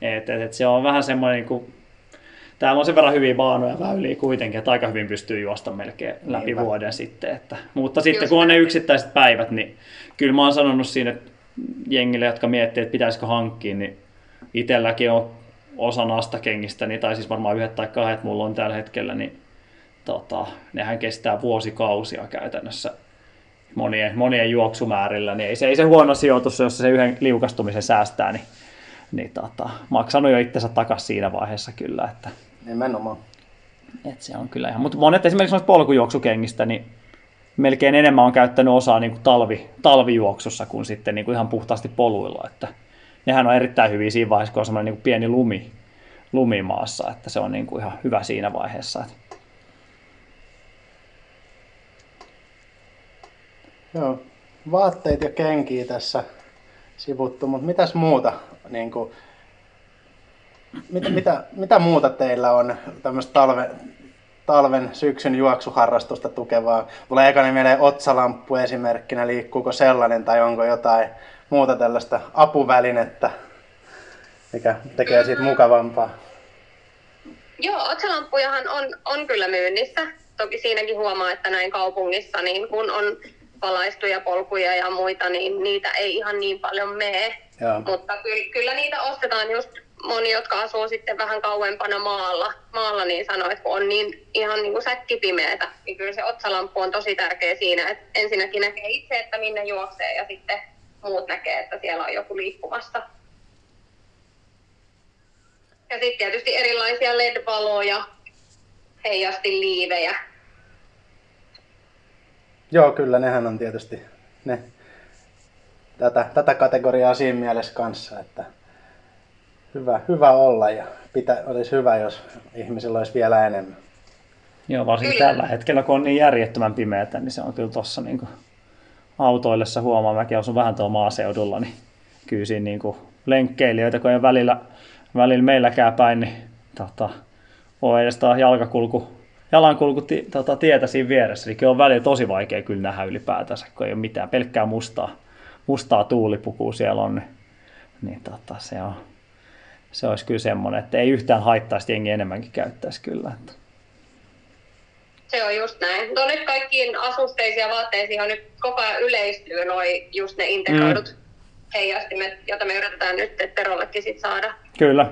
et, et, et se on vähän semmoinen, niin kuin, täällä on sen verran hyviä baanoja väyliä kuitenkin, että aika hyvin pystyy juosta melkein läpi Niinpä. vuoden sitten. Että, mutta sitten Just kun on ne yksittäiset päivät, niin kyllä mä oon sanonut siinä jengille, jotka miettii, että pitäisikö hankkia, niin itselläkin on osa nastakengistä, niin, tai siis varmaan yhdet tai kahdet mulla on tällä hetkellä, niin tota, nehän kestää vuosikausia käytännössä monien, monien juoksumäärillä, niin ei se, ei se huono sijoitus, jos se yhden liukastumisen säästää, niin, niin tota, maksanut jo itsensä takaisin siinä vaiheessa kyllä. Että, Nimenomaan. Että se on kyllä ihan, mutta monet esimerkiksi noista polkujuoksukengistä, niin melkein enemmän on käyttänyt osaa niin kuin talvi, talvijuoksussa kuin sitten niin kuin ihan puhtaasti poluilla, että nehän on erittäin hyviä siinä vaiheessa, kun on semmoinen niin kuin pieni lumi, lumimaassa, että se on niin kuin ihan hyvä siinä vaiheessa. Että Joo, vaatteet ja kenkiä tässä sivuttu, mutta mitäs muuta, niin kuin, mitä, mitä, mitä muuta teillä on tämmöistä talve, talven, syksyn juoksuharrastusta tukevaa? Tulee ekana mieleen otsalamppu esimerkkinä, liikkuuko sellainen tai onko jotain muuta tällaista apuvälinettä, mikä tekee siitä mukavampaa? Joo, otsalamppujahan on, on kyllä myynnissä toki siinäkin huomaa, että näin kaupungissa, niin kun on valaistuja polkuja ja muita, niin niitä ei ihan niin paljon mene. Joo. Mutta kyllä, kyllä niitä ostetaan just moni, jotka asuu sitten vähän kauempana maalla, maalla niin sanoo, että kun on niin ihan niin kuin säkkipimeätä, niin kyllä se otsalamppu on tosi tärkeä siinä, että ensinnäkin näkee itse, että minne juoksee ja sitten muut näkee, että siellä on joku liikkumassa. Ja sitten tietysti erilaisia LED-valoja, heijasti liivejä. Joo, kyllä nehän on tietysti ne, tätä, tätä kategoriaa siinä mielessä kanssa, että hyvä, hyvä olla ja pitä, olisi hyvä, jos ihmisillä olisi vielä enemmän. Joo, varsinkin Kyllä. tällä hetkellä, kun on niin järjettömän pimeätä, niin se on kyllä tuossa niin autoillessa huomaa. Mäkin asun vähän tuolla maaseudulla, niin kyllä siinä niin kuin lenkkeilijöitä, kun ei välillä, välillä meilläkään päin, niin tota, on edes jalkakulku, jalankulku tota, tietä siinä vieressä. Eli kyllä on välillä tosi vaikea kyllä nähdä ylipäätänsä, kun ei ole mitään, pelkkää mustaa, mustaa tuulipukua siellä on. Niin, niin tota, se, on, se olisi kyllä semmoinen, että ei yhtään haittaisi jengi enemmänkin käyttäisi kyllä. Että. Se on just näin. Mutta nyt kaikkiin asusteisiin ja vaatteisiin on nyt koko ajan yleistyy noi just ne integroidut mm. heijastimet, joita me yritetään nyt että Terollekin sit saada. Kyllä.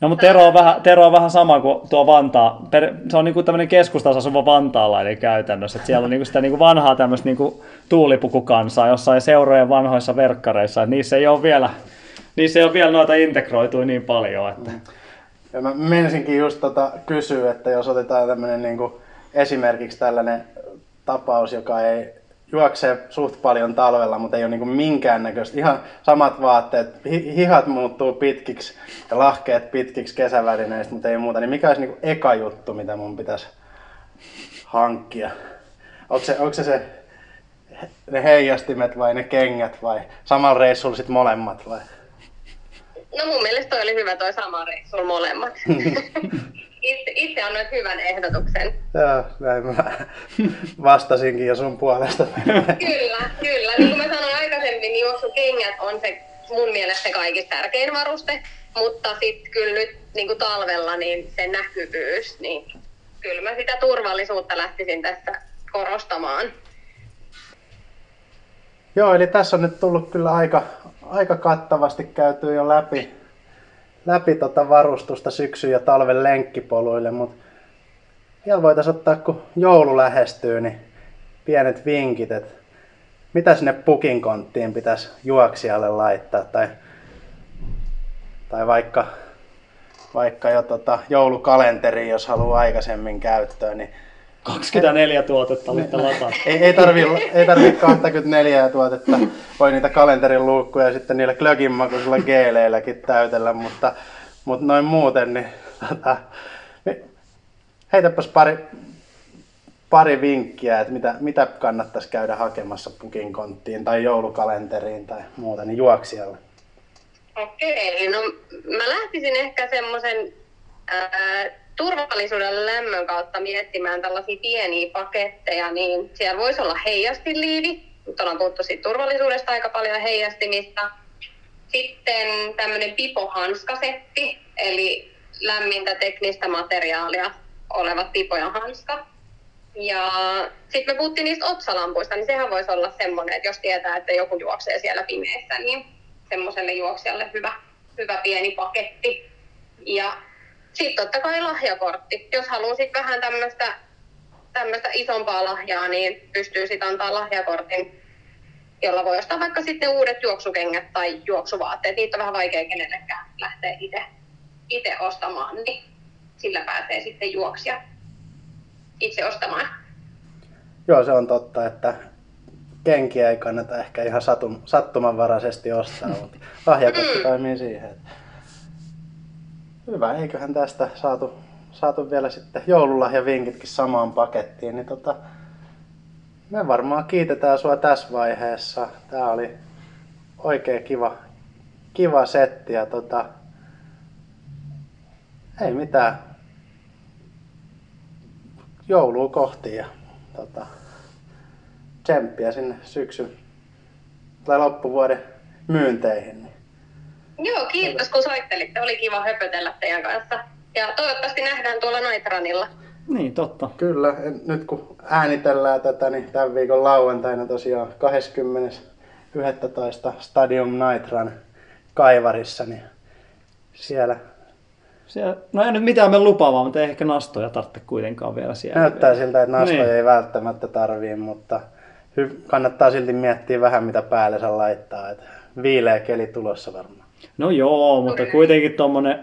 No mutta Tero on vähän, Tero on vähän sama kuin tuo Vantaa. Per, se on niinku tämmöinen keskustassa asuva vantaalainen käytännössä. Et siellä on niinku sitä niinku vanhaa tämmöistä niinku tuulipukukansaa jossain seurojen vanhoissa verkkareissa. Et niissä ei ole vielä, niissä ei ole vielä noita integroituja niin paljon. Että... Ja mä menisinkin just tota kysyä, että jos otetaan tämmöinen niin esimerkiksi tällainen tapaus, joka ei juokse suht paljon talvella, mutta ei ole niin minkäännäköistä. Ihan samat vaatteet, hi- hihat muuttuu pitkiksi ja lahkeet pitkiksi kesävälineistä, mutta ei muuta. Niin mikä olisi niin eka juttu, mitä mun pitäisi hankkia? Onko se, onko se, se ne heijastimet vai ne kengät vai samalla reissulla sit molemmat vai? No mun mielestä toi oli hyvä toi sama reissu molemmat. itse, itse annoit hyvän ehdotuksen. Joo, näin mä vastasinkin jo sun puolesta. Kyllä, kyllä. Niin kuin mä sanoin aikaisemmin, niin juoksukengät on se mun mielestä se kaikista tärkein varuste. Mutta sitten kyllä nyt niin kuin talvella niin se näkyvyys, niin kyllä mä sitä turvallisuutta lähtisin tässä korostamaan. Joo, eli tässä on nyt tullut kyllä aika, aika kattavasti käyty jo läpi, läpi tota varustusta syksyn ja talven lenkkipoluille, mutta vielä voitaisiin ottaa, kun joulu lähestyy, niin pienet vinkit, että mitä sinne pukinkonttiin pitäisi juoksijalle laittaa, tai, tai vaikka, vaikka jo tota joulukalenteri, jos haluaa aikaisemmin käyttöön, niin 24 tuotetta olitte lataa. ei, ei tarvi, ei tarvi 24 tuotetta. Voi niitä kalenterin luukkuja sitten niillä glögin makuisilla geeleilläkin täytellä, mutta, mutta noin muuten, niin tota, niin heitäpäs pari, pari vinkkiä, että mitä, mitä kannattaisi käydä hakemassa pukin konttiin tai joulukalenteriin tai muuta, niin juoksijalle. Okei, no mä lähtisin ehkä semmoisen turvallisuuden lämmön kautta miettimään tällaisia pieniä paketteja, niin siellä voisi olla heijastiliivi, mutta ollaan puhuttu siitä turvallisuudesta aika paljon heijastimista. Sitten tämmöinen pipohanskasetti, eli lämmintä teknistä materiaalia oleva pipo ja hanska. Ja sitten me puhuttiin niistä otsalampuista, niin sehän voisi olla semmoinen, että jos tietää, että joku juoksee siellä pimeässä, niin semmoiselle juoksijalle hyvä, hyvä pieni paketti. Ja sitten totta kai lahjakortti. Jos haluaa sitten vähän tämmöistä tämmöistä isompaa lahjaa, niin pystyy sitten antaa lahjakortin, jolla voi ostaa vaikka sitten uudet juoksukengät tai juoksuvaatteet. Niitä on vähän vaikea kenellekään lähteä itse, itse ostamaan, niin sillä pääsee sitten juoksia itse ostamaan. Joo, se on totta, että kenkiä ei kannata ehkä ihan satum, sattumanvaraisesti ostaa, mutta lahjakortti Mm. toimii siihen. että Hyvä, eiköhän tästä saatu, saatu vielä sitten joululahjavinkitkin samaan pakettiin, niin tota, me varmaan kiitetään sua tässä vaiheessa. Tää oli oikein kiva, kiva setti ja tota, ei mitään. Joulua kohti ja tota, tsemppiä sinne syksyn tai loppuvuoden myynteihin. Joo, kiitos kun soittelitte. Oli kiva höpötellä teidän kanssa. Ja toivottavasti nähdään tuolla Naitranilla. Niin, totta. Kyllä, en- nyt kun äänitellään tätä, niin tämän viikon lauantaina tosiaan 20.11. Stadium Night Run Kaivarissa, niin siellä Siellä, no ei nyt mitään me lupaavaa, mutta ei ehkä nastoja tarvitse kuitenkaan vielä siellä. näyttää siltä, että nastoja Niin. ei välttämättä tarvii, mutta hy- kannattaa silti miettiä vähän mitä päälle saa laittaa. Että viileä keli tulossa varmaan. No joo, mutta kuitenkin tuommoinen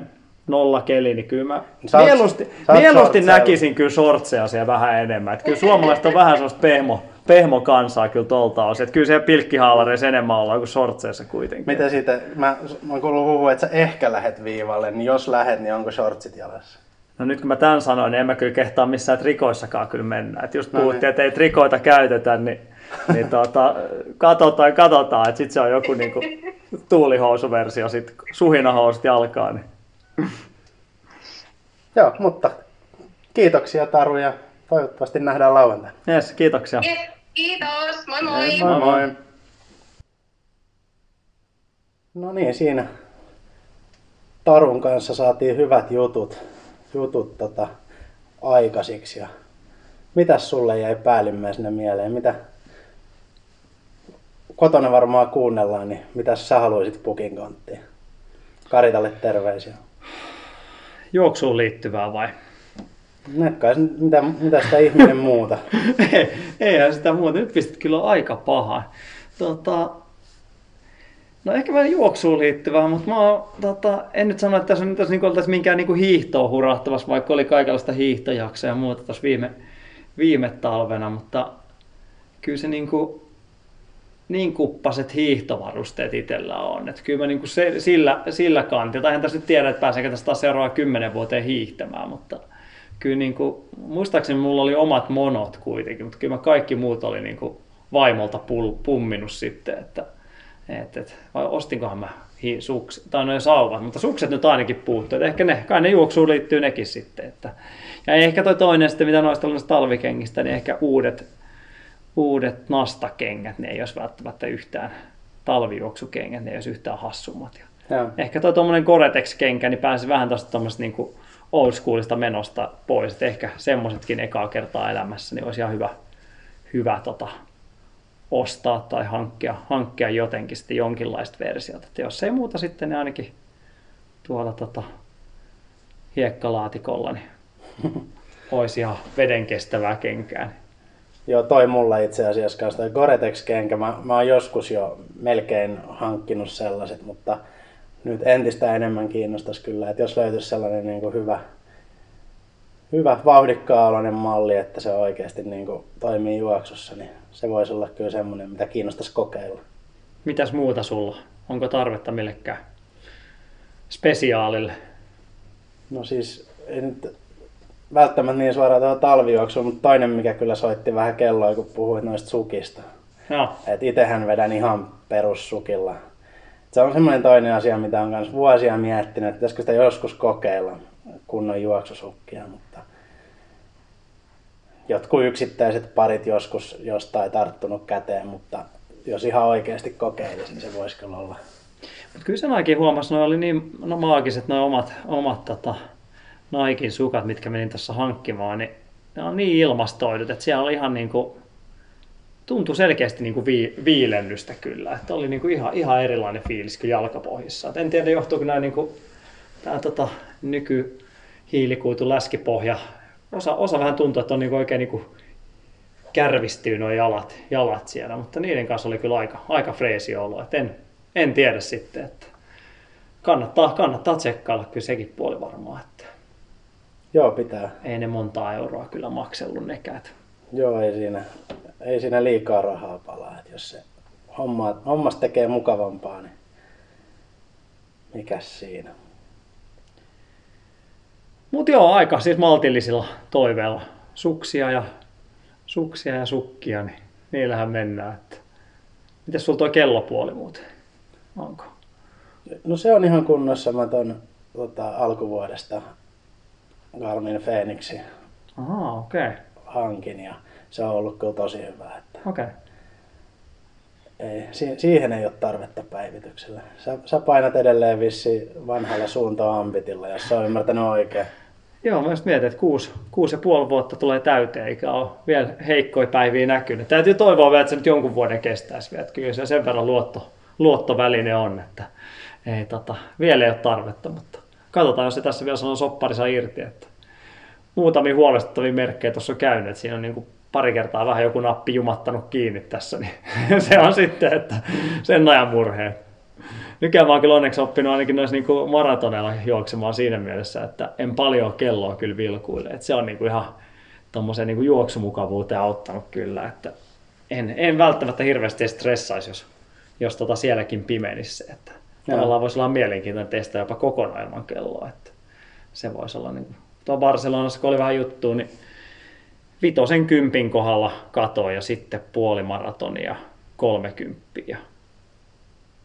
nolla keli, niin kyllä mä oot- mieluusti, oot mieluusti näkisin kyllä shortseja siellä vähän enemmän. Että kyllä suomalaiset on vähän sellaista pehmo, pehmo kansaa kyllä tolta osin. Että kyllä siellä pilkkihaalareissa enemmän ollaan kuin shortseissa kuitenkin. Mitä siitä, mä, mä oon kuullut huhua, että sä ehkä lähet viivalle, niin jos lähet, niin onko shortsit jalassa? No nyt kun mä tämän sanoin, niin en mä kyllä kehtaa missään trikoissakaan kyllä mennä. Et just No puhuttiin, niin. että ei trikoita käytetä, niin, niin tota, katsotaan, katsotaan, että sitten se on joku niinku tuulihousuversio, sitten suhinahousut jalkaan. Niin. Joo, mutta kiitoksia Taru ja toivottavasti nähdään lauantaina. Yes, kiitoksia. Yes, kiitos, moi moi! Moi moi. No niin, siinä Tarun kanssa saatiin hyvät jutut, jutut tota, aikaisiksi. Ja mitäs sulle jäi päällimmäisenä mieleen? Mitä kotona varmaan kuunnellaan, niin mitä sä haluaisit pukin konttiin? Karitalle terveisiä. Juoksuun liittyvää vai? Näkkaa mitä, mitä sitä ihminen muuta. Ei, eihän sitä muuta. Nyt pistit kyllä aika paha. Tota, no ehkä vähän juoksuun liittyvää, mutta mä oon, tota, en nyt sano, että tässä on tässä niinku oltaisiin minkään niinku hiihtoon hurahtavassa, vaikka oli kaikenlaista hiihtojaksoa ja muuta tuossa viime, viime talvena, mutta kyllä se niinku, niin kuppaset hiihtovarusteet itsellä on. Että kyllä mä niinku se, sillä, sillä kantilla, en tässä nyt tiedä, että pääseekö tästä taas kymmenen vuoteen hiihtämään, mutta kyllä niinku, muistaakseni mulla oli omat monot kuitenkin, mutta kyllä mä kaikki muut oli niinku vaimolta pul, pumminut sitten, että et, et, vai ostinkohan mä hi, tai noin sauvat, mutta sukset nyt ainakin puuttuu, että ehkä ne, kai ne juoksuun liittyy nekin sitten, että ja ehkä toi toinen sitten, mitä noista talvikengistä, niin ehkä uudet, uudet nastakengät, ne ei olisi välttämättä yhtään talvijuoksukengät, ne ei olisi yhtään hassummat. Ja ehkä toi tuommoinen Gore-Tex-kenkä, niin pääsi vähän tuosta tuommoista niinku old schoolista menosta pois. Et ehkä semmoisetkin ekaa kertaa elämässä, niin olisi ihan hyvä, hyvä tota, ostaa tai hankkia, hankkia jotenkin sitten jonkinlaista versiota. Et jos ei muuta sitten, niin ainakin tuolla tota, hiekkalaatikolla niin olisi ihan veden kestävää kenkää. Joo, toi mulla itse asiassa kanssa toi Gore-Tex-kenkä. Mä, mä oon joskus jo melkein hankkinut sellaiset, mutta nyt entistä enemmän kiinnostaisi kyllä, että jos löytyisi sellainen niin kuin hyvä, hyvä vauhdikkaa malli, että se oikeasti niin kuin toimii juoksussa, niin se voisi olla kyllä semmoinen, mitä kiinnostaisi kokeilla. Mitäs muuta sulla? Onko tarvetta millekään spesiaalille? No siis, ei nyt välttämättä niin suoraan tuohon talvijuoksuun, mutta toinen mikä kyllä soitti vähän kelloa, kun puhuit noista sukista. No, Et itehän vedän ihan perussukilla. Se on semmoinen toinen asia, mitä on myös vuosia miettinyt, että pitäisikö sitä joskus kokeilla kunnon juoksusukkia, mutta jotkut yksittäiset parit joskus jostain tarttunut käteen, mutta jos ihan oikeasti kokeilisi, niin se voisi kyllä olla. Mutta kyllä sen aikin huomasi, ne oli niin no, maagiset nuo omat, omat tota, Naikin sukat, mitkä menin tässä hankkimaan, niin ne on niin ilmastoidut, että siellä oli ihan niin kuin, tuntui selkeästi niin kuin vi, viilennystä kyllä. Että oli niin kuin ihan, ihan erilainen fiilis kuin jalkapohjissa. Et en tiedä, johtuuko nämä niin kuin, tämä tota, nyky hiilikuitu läskipohja. Osa, osa vähän tuntuu, että on niin kuin oikein niin kuin kärvistyy nuo jalat, jalat siellä, mutta niiden kanssa oli kyllä aika, aika freesi olo. Et en, en tiedä sitten, että kannattaa, kannattaa tsekkailla kyllä sekin puoli varmaan, että Joo, pitää. ei ne montaa euroa kyllä maksellut nekään. että Joo, ei siinä, ei siinä liikaa rahaa palaa. Et jos se homma, hommas tekee mukavampaa, niin mikäs siinä. Mutta joo, aika siis maltillisilla toiveilla. Suksia ja, suksia ja sukkia, niin niillähän mennään. Että. Mites sulla tuo kellopuoli muuten? Onko? No se on ihan kunnossa. Mä ton tota, alkuvuodesta Garmin Phoenixin Ahaa, okei. Okay. hankin ja se on ollut kyllä tosi hyvä. Että Okei. Okay. ei, si- siihen ei ole tarvetta päivityksellä. Sä, sä painat edelleen vissi vanhalla suunta-ambitilla, jos sä oon ymmärtänyt oikein. Joo, mä just mietin, että kuusi, kuusi ja puoli vuotta tulee täyteen, eikä ole vielä heikkoja päiviä näkynyt. Täytyy toivoa vielä, että se nyt jonkun vuoden kestäisi vielä. Että kyllä se sen verran luotto, luottoväline on, että ei, tota, vielä ei ole tarvetta, mutta katsotaan, jos se tässä vielä sanoo sopparissa irti. Että muutamia huolestuttavia merkkejä tuossa on käynyt, että siinä on niin kuin pari kertaa vähän joku nappi jumattanut kiinni tässä, niin se on sitten, että sen ajan murheet. Nykyään mä oon kyllä onneksi oppinut ainakin noissa niinku maratoneilla juoksemaan siinä mielessä, että en paljon kelloa kyllä vilkuile. Et se on niinku ihan tuommoiseen niinku juoksumukavuuteen auttanut kyllä, että en, en välttämättä hirveästi stressaisi, jos, jos tota sielläkin pimenisi se, että. Tavallaan voisi olla mielenkiintoinen testaa jopa kokonaan ilman kelloa, että se voisi olla niin tuo Barcelonassa, kun oli vähän juttua, niin vitosen kympin kohdalla katoin ja sitten puolimaratonia kolmekymppiä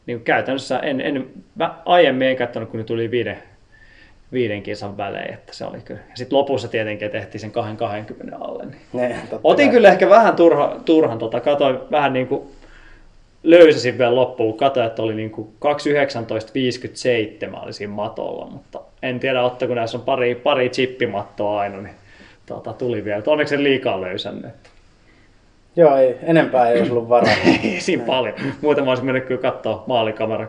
niin käytännössä en, en, mä aiemmin en katsonut, kun tuli viiden, viiden kisan välein, että se oli kyllä. Ja sitten lopussa tietenkin tehtiin sen 20 alle. Niin. Ne, Otin kyllä ehkä vähän turha, turhan, tota, katoin vähän niin kuin löysäsin vielä loppuun, katoin, että oli niin kuin 2.19.57 oli siinä matolla, mutta en tiedä, ottako näissä on pari, pari chippimattoa aina, niin tota, tuli vielä. Onneksi en liikaa löysännyt. Joo, ei, enempää ei olisi ollut varaa. ei siinä paljon. Muuten mä olisin mennyt kyllä katsoa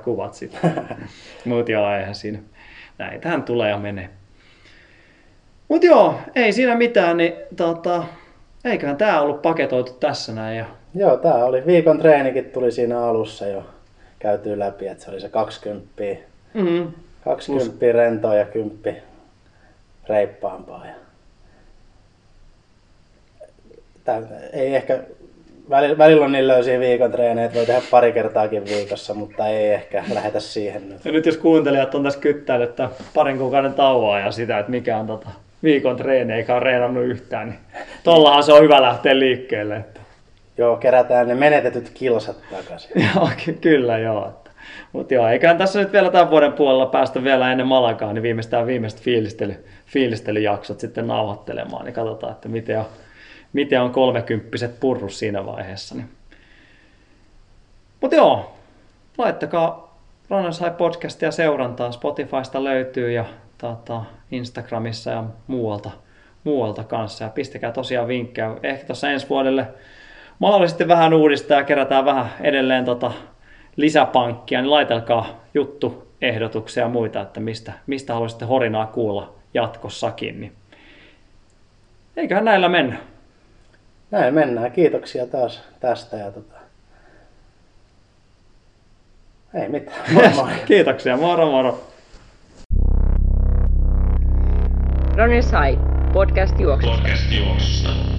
kuvat sitten. Mutta joo, eihän siinä. Näitähän tulee ja menee. Mut joo, ei siinä mitään, niin tota, eiköhän tää ollut paketoitu tässä näin. Ja... Joo, tää oli viikon treenikin tuli siinä alussa jo käyty läpi, että se oli se 20. Mm-hmm. 20 Plus... rentoa ja 10 reippaampaa. Ja Tää, ei ehkä, välillä, välillä on niin löysiä viikon treenejä, että voi tehdä pari kertaakin viikossa, mutta ei ehkä lähetä siihen nyt. Ja nyt jos kuuntelijat on tässä kyttänyt, että parin kuukauden tauoa ja sitä, että mikä on tota viikon treeni eikä ole reenannut yhtään, niin tollahan se on hyvä lähteä liikkeelle. Että. Joo, kerätään ne menetetyt kilsat takaisin. joo, ky- kyllä joo. Mutta joo, eiköhän tässä nyt vielä tämän vuoden puolella päästä vielä ennen Malakaa, niin viimeistään viimeiset fiilistely, fiilistelyjaksot sitten nauhoittelemaan, niin katsotaan, että miten on miten on kolmekymppiset purru siinä vaiheessa. Niin. Mutta joo, laittakaa Runners High podcastia seurantaa. Spotifysta löytyy ja tata, Instagramissa ja muualta, muualta kanssa. Ja pistäkää tosiaan vinkkejä. Ehkä tuossa ensi vuodelle mahdollisesti vähän uudistaa ja kerätään vähän edelleen tota lisäpankkia, niin laitelkaa juttuehdotuksia ja muita, että mistä, mistä haluaisitte horinaa kuulla jatkossakin. Niin eiköhän näillä mennä näin mennään. Kiitoksia taas tästä ja tota... Ei mitään. Moi moi. Kiitoksia. Moro moro. Ronny Sai, podcast juoksusta. Podcast juoksusta.